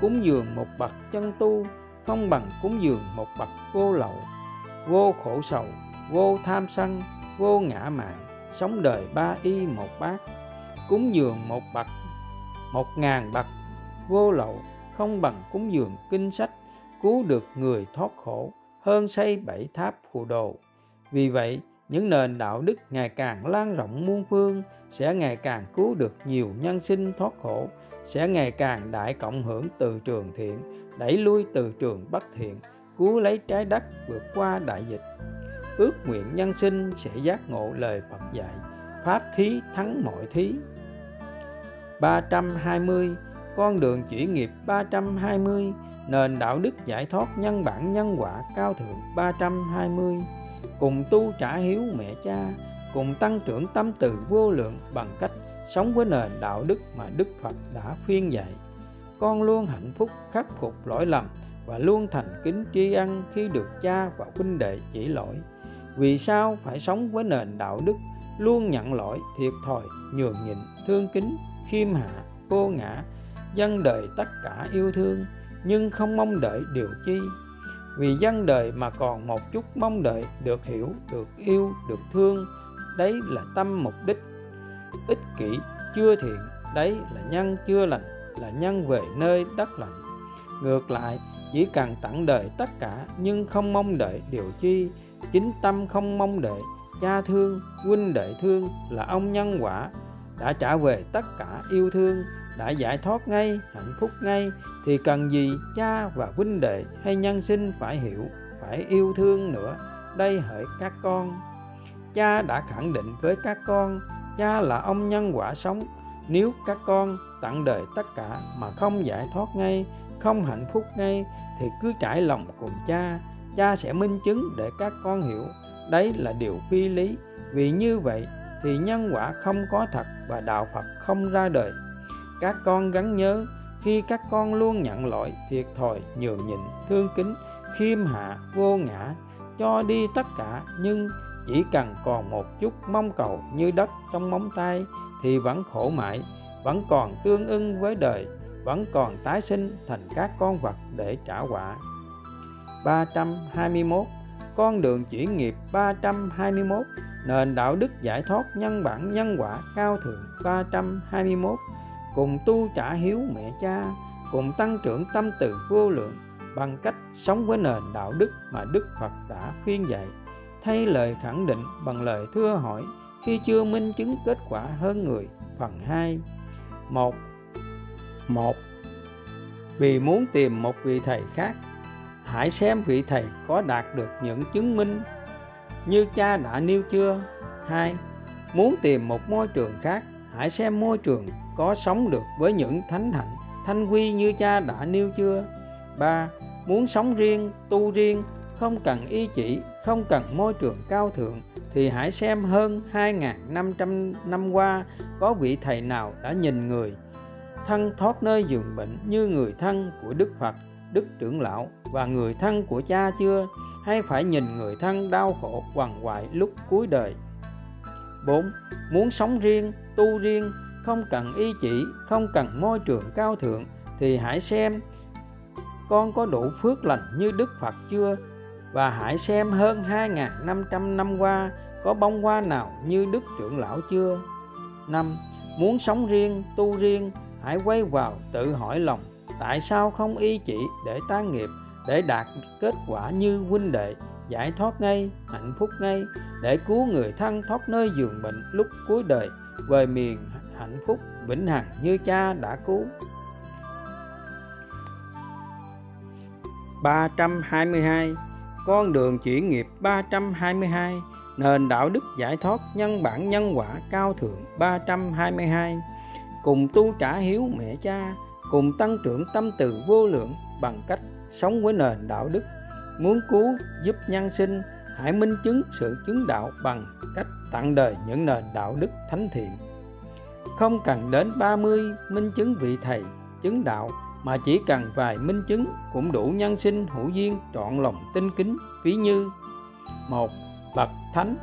Cúng dường một bậc chân tu, không bằng cúng dường một bậc vô lậu, vô khổ sầu, vô tham sân, vô ngã mạn, sống đời ba y một bát. Cúng dường một bậc, một ngàn bậc vô lậu, không bằng cúng dường kinh sách, cứu được người thoát khổ hơn xây bảy tháp phù đồ. Vì vậy, những nền đạo đức ngày càng lan rộng muôn phương, sẽ ngày càng cứu được nhiều nhân sinh thoát khổ, sẽ ngày càng đại cộng hưởng từ trường thiện, đẩy lui từ trường bất thiện, cứu lấy trái đất vượt qua đại dịch. Ước nguyện nhân sinh sẽ giác ngộ lời Phật dạy, pháp thí thắng mọi thí. 320 con đường chuyển nghiệp 320 nền đạo đức giải thoát nhân bản nhân quả cao thượng 320 cùng tu trả hiếu mẹ cha, cùng tăng trưởng tâm từ vô lượng bằng cách sống với nền đạo đức mà đức phật đã khuyên dạy. Con luôn hạnh phúc, khắc phục lỗi lầm và luôn thành kính tri ân khi được cha và huynh đệ chỉ lỗi. Vì sao phải sống với nền đạo đức, luôn nhận lỗi, thiệt thòi, nhường nhịn, thương kính, khiêm hạ, vô ngã dân đời tất cả yêu thương? Nhưng không mong đợi điều chi. Vì dân đời mà còn một chút mong đợi được hiểu, được yêu, được thương, đấy là tâm mục đích. Ích kỷ chưa thiện, đấy là nhân chưa lành, là nhân về nơi đất lành ngược lại, chỉ cần tặng đời tất cả nhưng không mong đợi điều chi. Chính tâm không mong đợi, cha thương, huynh đệ thương là ông nhân quả, đã trả về tất cả yêu thương đã giải thoát ngay, hạnh phúc ngay, thì cần gì cha và huynh đệ hay nhân sinh phải hiểu, phải yêu thương nữa. Đây hỡi các con. Cha đã khẳng định với các con, cha là ông nhân quả sống. Nếu các con tặng đời tất cả mà không giải thoát ngay, không hạnh phúc ngay, thì cứ trải lòng cùng cha cha sẽ minh chứng để các con hiểu. Đấy là điều phi lý. Vì như vậy thì nhân quả không có thật và đạo phật không ra đời các con gắn nhớ, khi các con luôn nhận lỗi, thiệt thòi, nhường nhịn, thương kính, khiêm hạ, vô ngã, cho đi tất cả. Nhưng chỉ cần còn một chút mong cầu như đất trong móng tay thì vẫn khổ mãi, vẫn còn tương ưng với đời, vẫn còn tái sinh thành các con vật để trả quả. 321 con đường chuyển nghiệp 321 nền đạo đức giải thoát nhân bản, nhân quả cao thượng 321 cùng tu trả hiếu mẹ cha, cùng tăng trưởng tâm từ vô lượng bằng cách sống với nền đạo đức mà Đức Phật đã khuyên dạy. Thay lời khẳng định bằng lời thưa hỏi, khi chưa minh chứng kết quả hơn người, phần 2 1 1 vì muốn tìm một vị thầy khác, hãy xem vị thầy có đạt được những chứng minh như cha đã nêu chưa? Hai. Muốn tìm một môi trường khác, hãy xem môi trường có sống được với những thánh hạnh thanh quy như cha đã nêu chưa ba muốn sống riêng tu riêng không cần ý chỉ không cần môi trường cao thượng thì hãy xem hơn 2.500 năm qua có vị thầy nào đã nhìn người thân thoát nơi giường bệnh như người thân của Đức Phật, Đức Trưởng Lão và người thân của cha chưa? Hay phải nhìn người thân đau khổ quằn quại lúc cuối đời? 4. Muốn sống riêng, tu riêng, không cần ý chỉ, không cần môi trường cao thượng thì hãy xem con có đủ phước lành như Đức Phật chưa? Và hãy xem hơn 2.500 năm qua có bông hoa nào như Đức Trưởng Lão chưa? 5. Muốn sống riêng, tu riêng hãy quay vào tự hỏi lòng tại sao không y chỉ để tan nghiệp để đạt kết quả như huynh đệ giải thoát ngay hạnh phúc ngay để cứu người thân thoát nơi giường bệnh lúc cuối đời về miền hạnh phúc, vĩnh hằng như cha đã cứu. 322 Con đường chuyển nghiệp 322 Nền đạo đức giải thoát nhân bản nhân quả cao thượng 322 cùng tu trả hiếu mẹ cha, cùng tăng trưởng tâm từ vô lượng bằng cách sống với nền đạo đức. Muốn cứu, giúp nhân sinh, hãy minh chứng sự chứng đạo bằng cách tặng đời những nền đạo đức thánh thiện không cần đến 30 minh chứng vị thầy, chứng đạo, mà chỉ cần vài minh chứng cũng đủ nhân sinh hữu duyên trọn lòng tinh kính ví như một bậc thánh,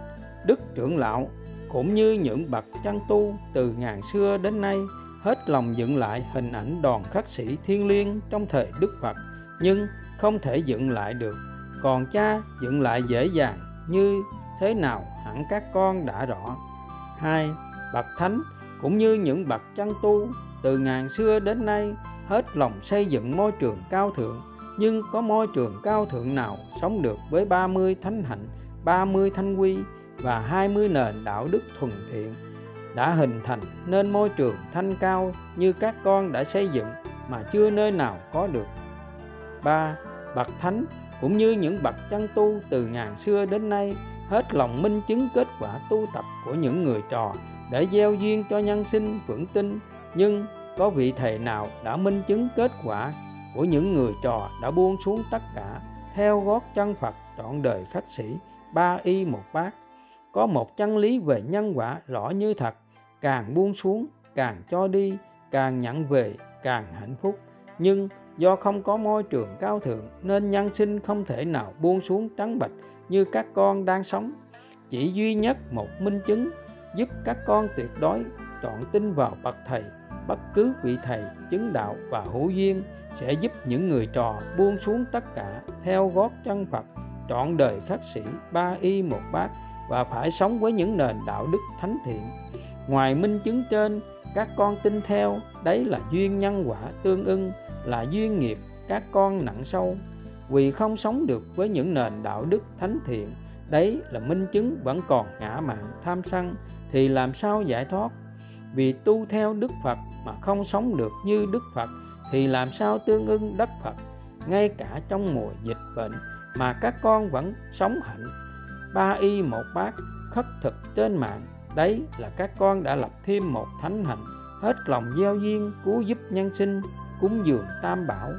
đức trưởng lão, cũng như những bậc chân tu từ ngàn xưa đến nay, hết lòng dựng lại hình ảnh đoàn khắc sĩ thiên liêng trong thời Đức Phật, nhưng không thể dựng lại được. Còn cha dựng lại dễ dàng như thế nào hẳn các con đã rõ. Hai bậc thánh cũng như những bậc chân tu từ ngàn xưa đến nay hết lòng xây dựng môi trường cao thượng nhưng có môi trường cao thượng nào sống được với 30 thánh hạnh, 30 thanh quy và 20 nền đạo đức thuần thiện đã hình thành nên môi trường thanh cao như các con đã xây dựng mà chưa nơi nào có được. 3. Bậc thánh cũng như những bậc chân tu từ ngàn xưa đến nay hết lòng minh chứng kết quả tu tập của những người trò để gieo duyên cho nhân sinh vững tin. Nhưng có vị thầy nào đã minh chứng kết quả của những người trò đã buông xuống tất cả, theo gót chân Phật trọn đời khách sĩ ba y một bát. Có một chân lý về nhân quả rõ như thật, càng buông xuống, càng cho đi, càng nhận về, càng hạnh phúc. Nhưng do không có môi trường cao thượng, nên nhân sinh không thể nào buông xuống trắng bạch như các con đang sống. Chỉ duy nhất một minh chứng giúp các con tuyệt đối trọn tin vào bậc thầy, bất cứ vị thầy, chứng đạo và hữu duyên sẽ giúp những người trò buông xuống tất cả theo gót chân Phật, trọn đời khắc sĩ ba y một bát và phải sống với những nền đạo đức thánh thiện. Ngoài minh chứng trên, các con tin theo, đấy là duyên nhân quả tương ưng, là duyên nghiệp các con nặng sâu. Vì không sống được với những nền đạo đức thánh thiện, đấy là minh chứng vẫn còn ngã mạn tham sân thì làm sao giải thoát? Vì tu theo đức phật mà không sống được như đức phật, thì làm sao tương ưng đất phật? Ngay cả trong mùa dịch bệnh mà các con vẫn sống hạnh. Ba y một bát khất thực trên mạng, đấy là các con đã lập thêm một thánh hạnh hết lòng gieo duyên cứu giúp nhân sinh, cúng dường tam bảo.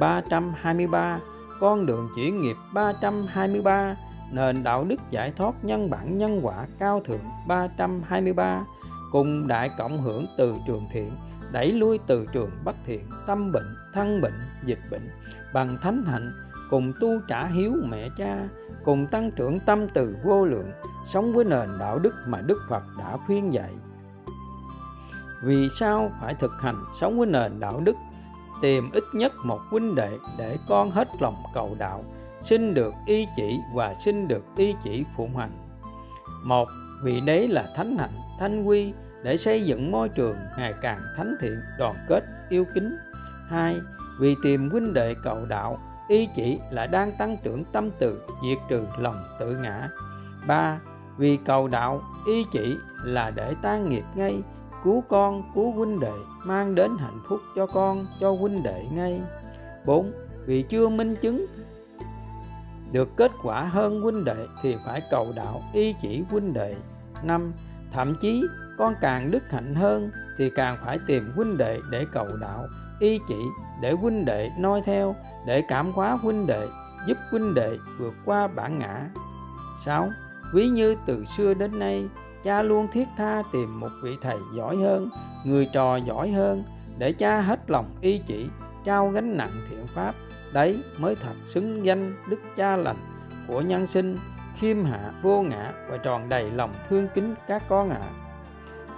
323 con đường chuyển nghiệp 323 nền đạo đức giải thoát nhân bản nhân quả cao thượng 323 cùng đại cộng hưởng từ trường thiện, đẩy lui từ trường bất thiện, tâm bệnh, thân bệnh, dịch bệnh, bằng thánh hạnh, cùng tu trả hiếu mẹ cha, cùng tăng trưởng tâm từ vô lượng, sống với nền đạo đức mà đức phật đã khuyên dạy. Vì sao phải thực hành sống với nền đạo đức? Tìm ít nhất một huynh đệ để con hết lòng cầu đạo xin được y chỉ và xin được y chỉ phụng hành. Một vì đấy là thánh hạnh, thanh quy để xây dựng môi trường ngày càng thánh thiện, đoàn kết, yêu kính. Hai, vì tìm huynh đệ cầu đạo, y chỉ là đang tăng trưởng tâm từ, diệt trừ lòng tự ngã. Ba, vì cầu đạo, y chỉ là để tan nghiệp ngay, cứu con, cứu huynh đệ, mang đến hạnh phúc cho con, cho huynh đệ ngay. 4. Vì chưa minh chứng được kết quả hơn huynh đệ thì phải cầu đạo y chỉ huynh đệ năm, Thậm chí con càng đức hạnh hơn thì càng phải tìm huynh đệ để cầu đạo y chỉ, để huynh đệ noi theo, để cảm hóa huynh đệ, giúp huynh đệ vượt qua bản ngã 6. Ví như từ xưa đến nay, cha luôn thiết tha tìm một vị thầy giỏi hơn, người trò giỏi hơn, để cha hết lòng y chỉ, trao gánh nặng thiện pháp đấy mới thật xứng danh đức cha lành của nhân sinh khiêm hạ vô ngã và tròn đầy lòng thương kính các con ạ à.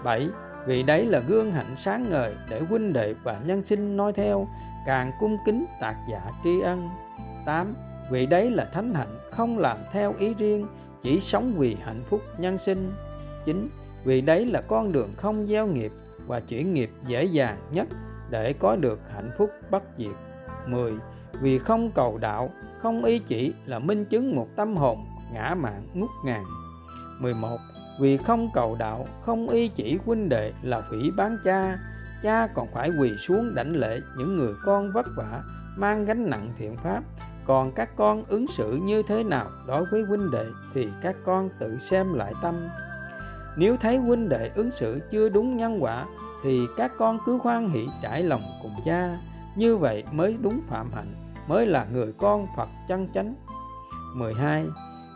7. Vì đấy là gương hạnh sáng ngời để huynh đệ và nhân sinh nói theo, càng cung kính tạc giả tri ân. 8. Vì đấy là thánh hạnh không làm theo ý riêng, chỉ sống vì hạnh phúc nhân sinh. 9. Vì đấy là con đường không gieo nghiệp và chuyển nghiệp dễ dàng nhất để có được hạnh phúc bất diệt. 10. Vì không cầu đạo, không ý chỉ là minh chứng một tâm hồn ngã mạng ngút ngàn. 11. Vì không cầu đạo, không ý chỉ huynh đệ là quỷ bán cha, cha còn phải quỳ xuống đảnh lễ những người con vất vả mang gánh nặng thiện pháp còn các con ứng xử như thế nào đối với huynh đệ thì các con tự xem lại tâm nếu thấy huynh đệ ứng xử chưa đúng nhân quả thì các con cứ khoan hỷ trải lòng cùng cha như vậy mới đúng phạm hạnh, mới là người con Phật chân chánh. 12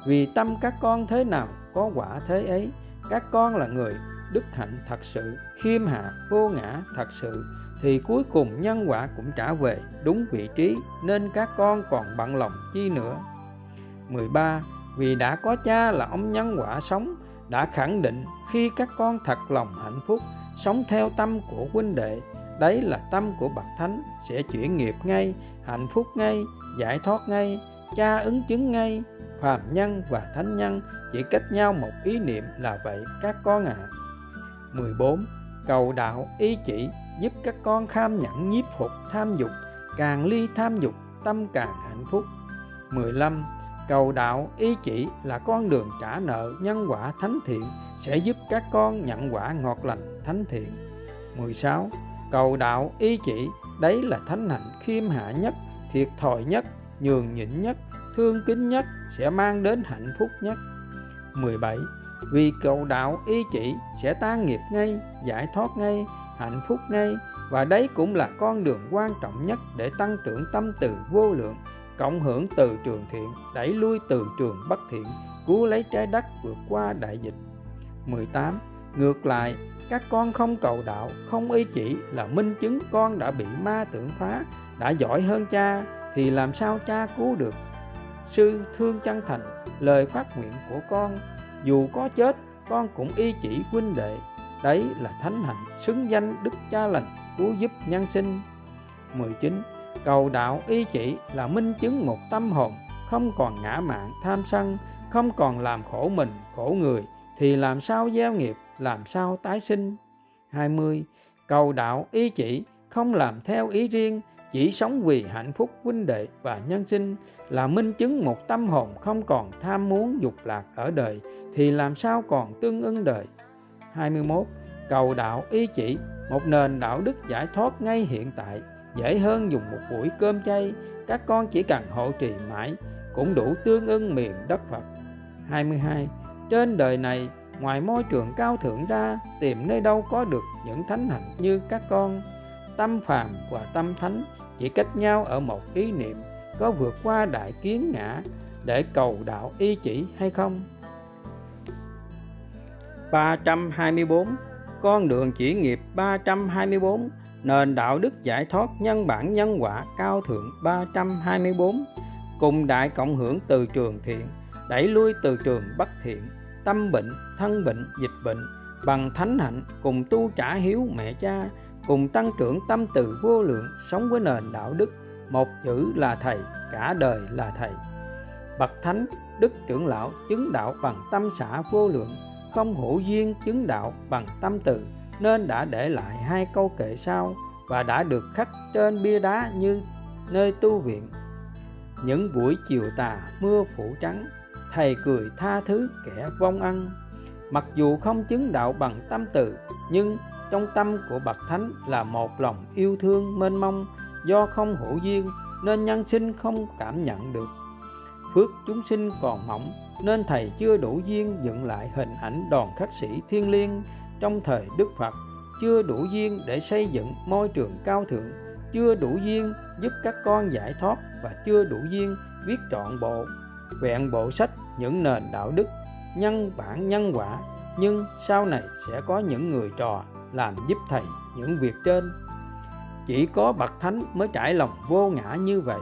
vì tâm các con thế nào có quả thế ấy, các con là người đức hạnh thật sự, khiêm hạ, vô ngã thật sự, thì cuối cùng nhân quả cũng trả về đúng vị trí nên các con còn bận lòng chi nữa. 13 vì đã có cha là ông nhân quả sống, đã khẳng định khi các con thật lòng hạnh phúc, sống theo tâm của huynh đệ đấy là tâm của bậc thánh, sẽ chuyển nghiệp ngay, hạnh phúc ngay, giải thoát ngay cha ứng chứng ngay. Phàm nhân và thánh nhân chỉ cách nhau một ý niệm là vậy các con ạ. À. 14 cầu đạo ý chỉ giúp các con kham nhẫn nhiếp phục tham dục, càng ly tham dục, tâm càng hạnh phúc. 15 cầu đạo ý chỉ là con đường trả nợ nhân quả thánh thiện, sẽ giúp các con nhận quả ngọt lành thánh thiện. 16 cầu đạo ý chỉ. Đấy là thánh hạnh khiêm hạ nhất, thiệt thòi nhất, nhường nhịn nhất, thương kính nhất, sẽ mang đến hạnh phúc nhất. 17 vì cầu đạo ý chỉ sẽ tan nghiệp ngay, giải thoát ngay, hạnh phúc ngay, và đấy cũng là con đường quan trọng nhất để tăng trưởng tâm từ vô lượng, cộng hưởng từ trường thiện, đẩy lui từ trường bất thiện, cứu lấy trái đất vượt qua đại dịch. 18 ngược lại, các con không cầu đạo, không ý chỉ là minh chứng con đã bị ma tưởng phá, đã giỏi hơn cha, thì làm sao cha cứu được? Sư thương chân thành, lời phát nguyện của con, dù có chết, con cũng y chỉ huynh đệ. Đấy là thánh hạnh xứng danh đức cha lành cứu giúp nhân sinh. 19 cầu đạo y chỉ là minh chứng một tâm hồn, không còn ngã mạn tham sân, không còn làm khổ mình, khổ người, thì làm sao gieo nghiệp? Làm sao tái sinh. 20 cầu đạo ý chỉ không làm theo ý riêng, chỉ sống vì hạnh phúc, huynh đệ và nhân sinh là minh chứng một tâm hồn không còn tham muốn dục lạc ở đời thì làm sao còn tương ưng đời. 21 cầu đạo ý chỉ, một nền đạo đức giải thoát ngay hiện tại, dễ hơn dùng một buổi cơm chay, các con chỉ cần hộ trì mãi cũng đủ tương ưng miền đất Phật. 22 Trên đời này ngoài môi trường cao thượng ra, tìm nơi đâu có được những thánh hạnh như các con. Tâm phàm và tâm thánh chỉ cách nhau ở một ý niệm, có vượt qua đại kiến ngã để cầu đạo y chỉ hay không? 324 Con đường chỉ nghiệp 324 Nền đạo đức giải thoát nhân bản nhân quả cao thượng 324 Cùng đại cộng hưởng từ trường thiện, Đẩy lui từ trường bất thiện Tâm bệnh, thân bệnh, dịch bệnh Bằng thánh hạnh cùng tu trả hiếu mẹ cha Cùng tăng trưởng tâm từ vô lượng Sống với nền đạo đức. Một chữ là thầy, cả đời là thầy. Bậc thánh, đức trưởng lão chứng đạo bằng tâm xã vô lượng không hữu duyên chứng đạo bằng tâm từ nên đã để lại hai câu kệ sau và đã được khắc trên bia đá như nơi tu viện. Những buổi chiều tà mưa phủ trắng thầy cười tha thứ kẻ vong ăn. Mặc dù không chứng đạo bằng tâm từ nhưng trong tâm của bậc thánh là một lòng yêu thương mênh mông do không hữu duyên nên nhân sinh không cảm nhận được. Phước chúng sinh còn mỏng nên thầy chưa đủ duyên dựng lại hình ảnh đoàn khắc sĩ thiên liêng trong thời Đức Phật, chưa đủ duyên để xây dựng môi trường cao thượng, chưa đủ duyên giúp các con giải thoát và chưa đủ duyên viết trọn bộ, vẹn bộ sách những nền đạo đức, nhân bản nhân quả, nhưng sau này sẽ có những người trò làm giúp thầy những việc trên. Chỉ có bậc thánh mới trải lòng vô ngã như vậy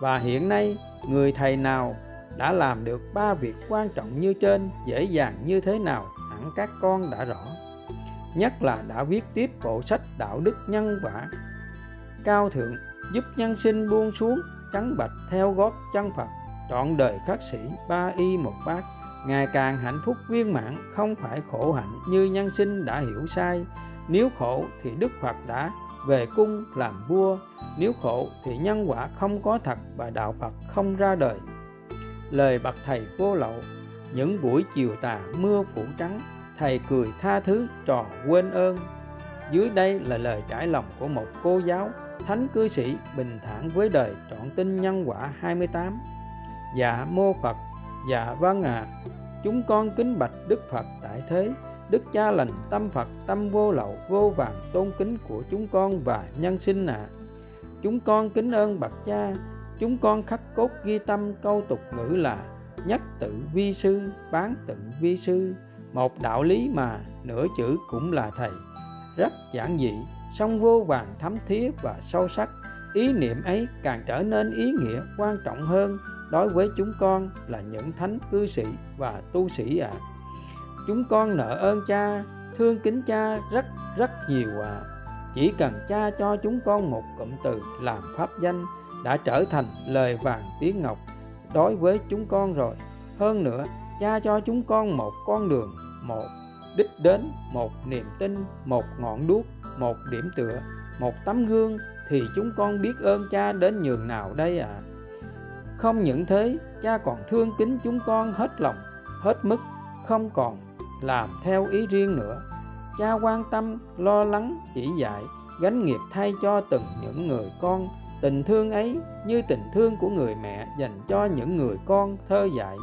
và hiện nay người thầy nào đã làm được ba việc quan trọng như trên dễ dàng như thế nào hẳn các con đã rõ nhất là đã viết tiếp bộ sách đạo đức nhân quả cao thượng giúp nhân sinh buông xuống trắng bạch theo gót chân Phật trọn đời khắc sĩ, ba y một bát ngày càng hạnh phúc viên mãn, không phải khổ hạnh như nhân sinh đã hiểu sai. Nếu khổ thì Đức Phật đã về cung làm vua, nếu khổ thì nhân quả không có thật và đạo Phật không ra đời. Lời bậc thầy vô lậu, những buổi chiều tà mưa phủ trắng, thầy cười tha thứ, trò quên ơn. Dưới đây là lời trải lòng của một cô giáo, thánh cư sĩ bình thản với đời trọn tin nhân quả 28 dạ mô Phật. Dạ vâng à chúng con kính bạch Đức Phật tại thế. Đức cha lành tâm Phật, tâm vô lậu, vô vàng, tôn kính của chúng con và nhân sinh ạ. À. chúng con kính ơn bậc cha. Chúng con khắc cốt ghi tâm câu tục ngữ là nhất tự vi sư, bán tự vi sư. Một đạo lý mà nửa chữ cũng là thầy. Rất giản dị, song vô vàng thấm thía và sâu sắc. Ý niệm ấy càng trở nên ý nghĩa quan trọng hơn đối với chúng con là những thánh cư sĩ và tu sĩ ạ à. chúng con nợ ơn cha, thương kính cha rất rất nhiều ạ à. chỉ cần cha cho chúng con một cụm từ làm pháp danh đã trở thành lời vàng tiếng ngọc đối với chúng con rồi hơn nữa, cha cho chúng con một con đường, một đích đến, một niềm tin, một ngọn đuốc, một điểm tựa, một tấm gương thì chúng con biết ơn cha đến nhường nào đây ạ à? Không những thế, cha còn thương kính chúng con hết lòng, hết mức, không còn làm theo ý riêng nữa. Cha quan tâm, lo lắng, chỉ dạy, gánh nghiệp thay cho từng những người con. Tình thương ấy như tình thương của người mẹ dành cho những người con thơ dạy.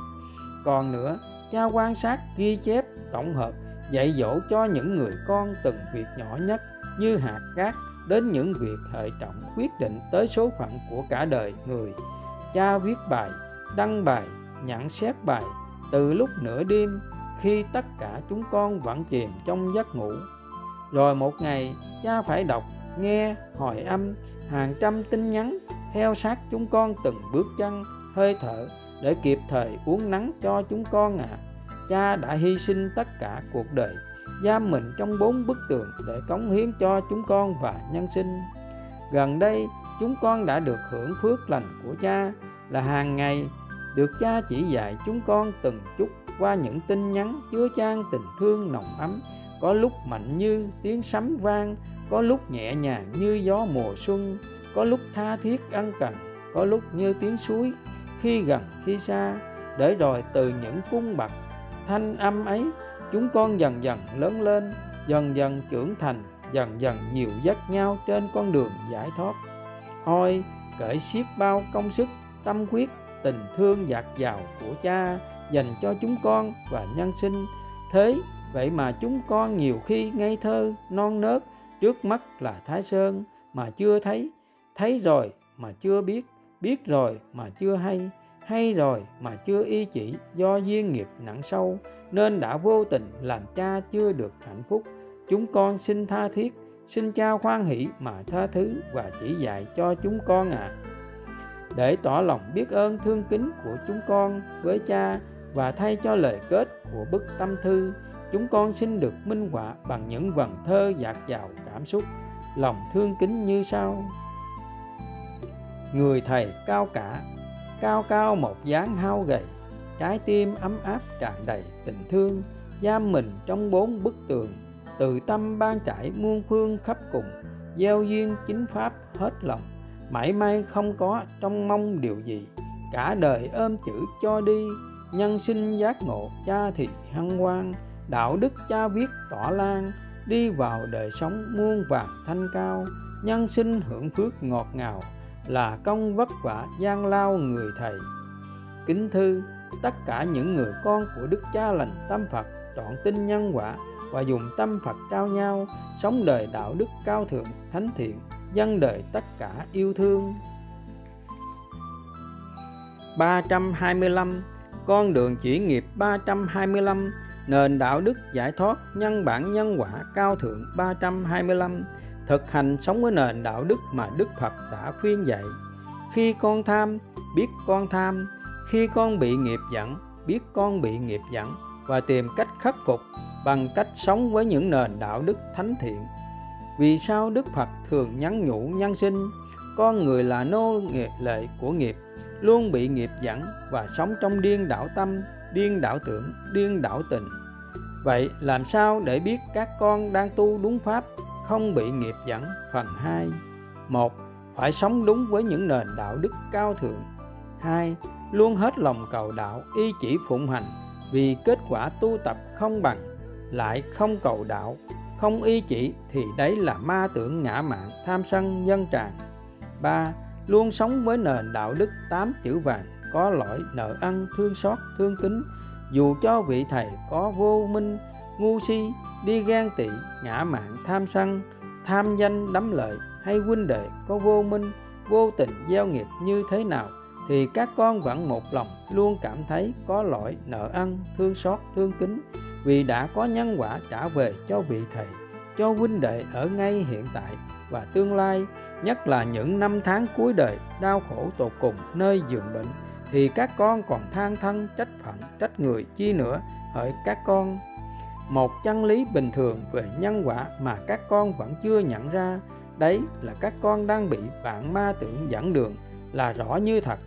Còn nữa, cha quan sát, ghi chép, tổng hợp, dạy dỗ cho những người con từng việc nhỏ nhất như hạt cát đến những việc hệ trọng quyết định tới số phận của cả đời người cha viết bài, đăng bài, nhận xét bài. Từ lúc nửa đêm, khi tất cả chúng con vẫn chìm trong giấc ngủ. Rồi một ngày, cha phải đọc, nghe, hồi âm, hàng trăm tin nhắn, theo sát chúng con từng bước chân, hơi thở, để kịp thời uống nắng cho chúng con à cha đã hy sinh tất cả cuộc đời, giam mình trong bốn bức tường để cống hiến cho chúng con và nhân sinh. Gần đây chúng con đã được hưởng phước lành của cha, là hàng ngày được cha chỉ dạy chúng con từng chút qua những tin nhắn chứa chan tình thương nồng ấm. Có lúc mạnh như tiếng sấm vang, có lúc nhẹ nhàng như gió mùa xuân, có lúc tha thiết ân cần, có lúc như tiếng suối khi gần khi xa. Để rồi từ những cung bậc thanh âm ấy, chúng con dần dần lớn lên, dần dần trưởng thành, dần dần nhiều dắt nhau trên con đường giải thoát ôi cởi xiết bao công sức, tâm quyết, tình thương dạt dào của cha dành cho chúng con và nhân sinh. Thế, vậy mà chúng con nhiều khi ngây thơ, non nớt trước mắt là thái sơn mà chưa thấy. Thấy rồi mà chưa biết biết rồi mà chưa hay hay rồi mà chưa y chỉ do duyên nghiệp nặng sâu, nên đã vô tình làm cha chưa được hạnh phúc. Chúng con xin tha thiết xin cha khoan hỷ mà tha thứ và chỉ dạy cho chúng con à để tỏ lòng biết ơn thương kính của chúng con với cha và thay cho lời kết của bức tâm thư, chúng con xin được minh họa bằng những vần thơ dạt dào cảm xúc, lòng thương kính như sau. Người thầy cao cả, cao cao một dáng hao gầy, trái tim ấm áp tràn đầy tình thương, giam mình trong bốn bức tường từ tâm ban trải muôn phương khắp cùng, gieo duyên chính pháp hết lòng. Mãi may không có trong mong điều gì, cả đời ôm chữ cho đi. Nhân sinh giác ngộ cha thì hăng hoan, đạo đức cha viết tỏ lan. Đi vào đời sống muôn vàng thanh cao, nhân sinh hưởng phước ngọt ngào, là công vất vả gian lao người thầy. Kính thư, tất cả những người con của đức cha lành tâm phật trọn tin nhân quả và dùng tâm phật trao nhau sống đời đạo đức cao thượng thánh thiện dân đời tất cả yêu thương. 325 con đường chỉ nghiệp 325 nền đạo đức giải thoát nhân bản nhân quả cao thượng 325 thực hành sống với nền đạo đức mà Đức Phật đã khuyên dạy. Khi con tham, biết con tham, khi con bị nghiệp dẫn, biết con bị nghiệp dẫn và tìm cách khắc phục bằng cách sống với những nền đạo đức thánh thiện. Vì sao Đức Phật thường nhắn nhủ nhân sinh, con người là nô nghiệp lệ của nghiệp, luôn bị nghiệp dẫn và sống trong điên đảo tâm, điên đảo tưởng, điên đảo tình. Vậy làm sao để biết các con đang tu đúng pháp không bị nghiệp dẫn phần 2 một phải sống đúng với những nền đạo đức cao thượng hai luôn hết lòng cầu đạo y chỉ phụng hành vì kết quả tu tập không bằng, lại không cầu đạo, không y chỉ thì đấy là ma tưởng ngã mạng tham sân nhân tràng. ba, luôn sống với nền đạo đức tám chữ vàng, có lỗi nợ ăn, thương xót, thương kính dù cho vị thầy có vô minh, ngu si, đi gan tị, ngã mạn tham sân, tham danh đắm lợi hay huynh đệ có vô minh, vô tình gieo nghiệp như thế nào thì các con vẫn một lòng, luôn cảm thấy có lỗi, nợ ăn, thương xót, thương kính. Vì đã có nhân quả trả về cho vị thầy, cho huynh đệ ở ngay hiện tại và tương lai. Nhất là những năm tháng cuối đời, đau khổ tột cùng, nơi giường bệnh, thì các con còn than thân, trách phận, trách người, chi nữa hỡi các con. Một chân lý bình thường về nhân quả mà các con vẫn chưa nhận ra, đấy là các con đang bị bạn ma tưởng dẫn đường, là rõ như thật.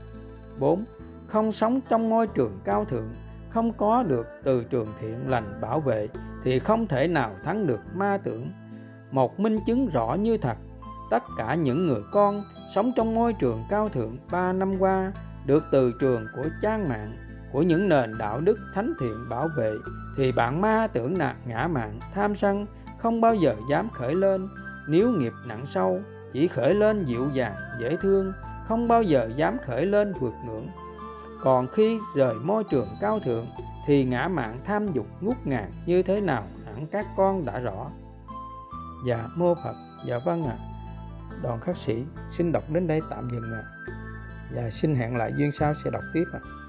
4. Không sống trong môi trường cao thượng, không có được từ trường thiện lành bảo vệ thì không thể nào thắng được ma tưởng. Một minh chứng rõ như thật, tất cả những người con sống trong môi trường cao thượng 3 năm qua được từ trường của trang mạng của những nền đạo đức thánh thiện bảo vệ thì bạn ma tưởng nạt ngã mạng tham sân không bao giờ dám khởi lên nếu nghiệp nặng sâu chỉ khởi lên dịu dàng dễ thương không bao giờ dám khởi lên vượt ngưỡng còn khi rời môi trường cao thượng, thì ngã mạng tham dục ngút ngàn như thế nào hẳn các con đã rõ dạ mô phật dạ vâng ạ à. đoàn khắc sĩ, xin đọc đến đây tạm dừng ạ à. và xin hẹn lại duyên sau sẽ đọc tiếp ạ à.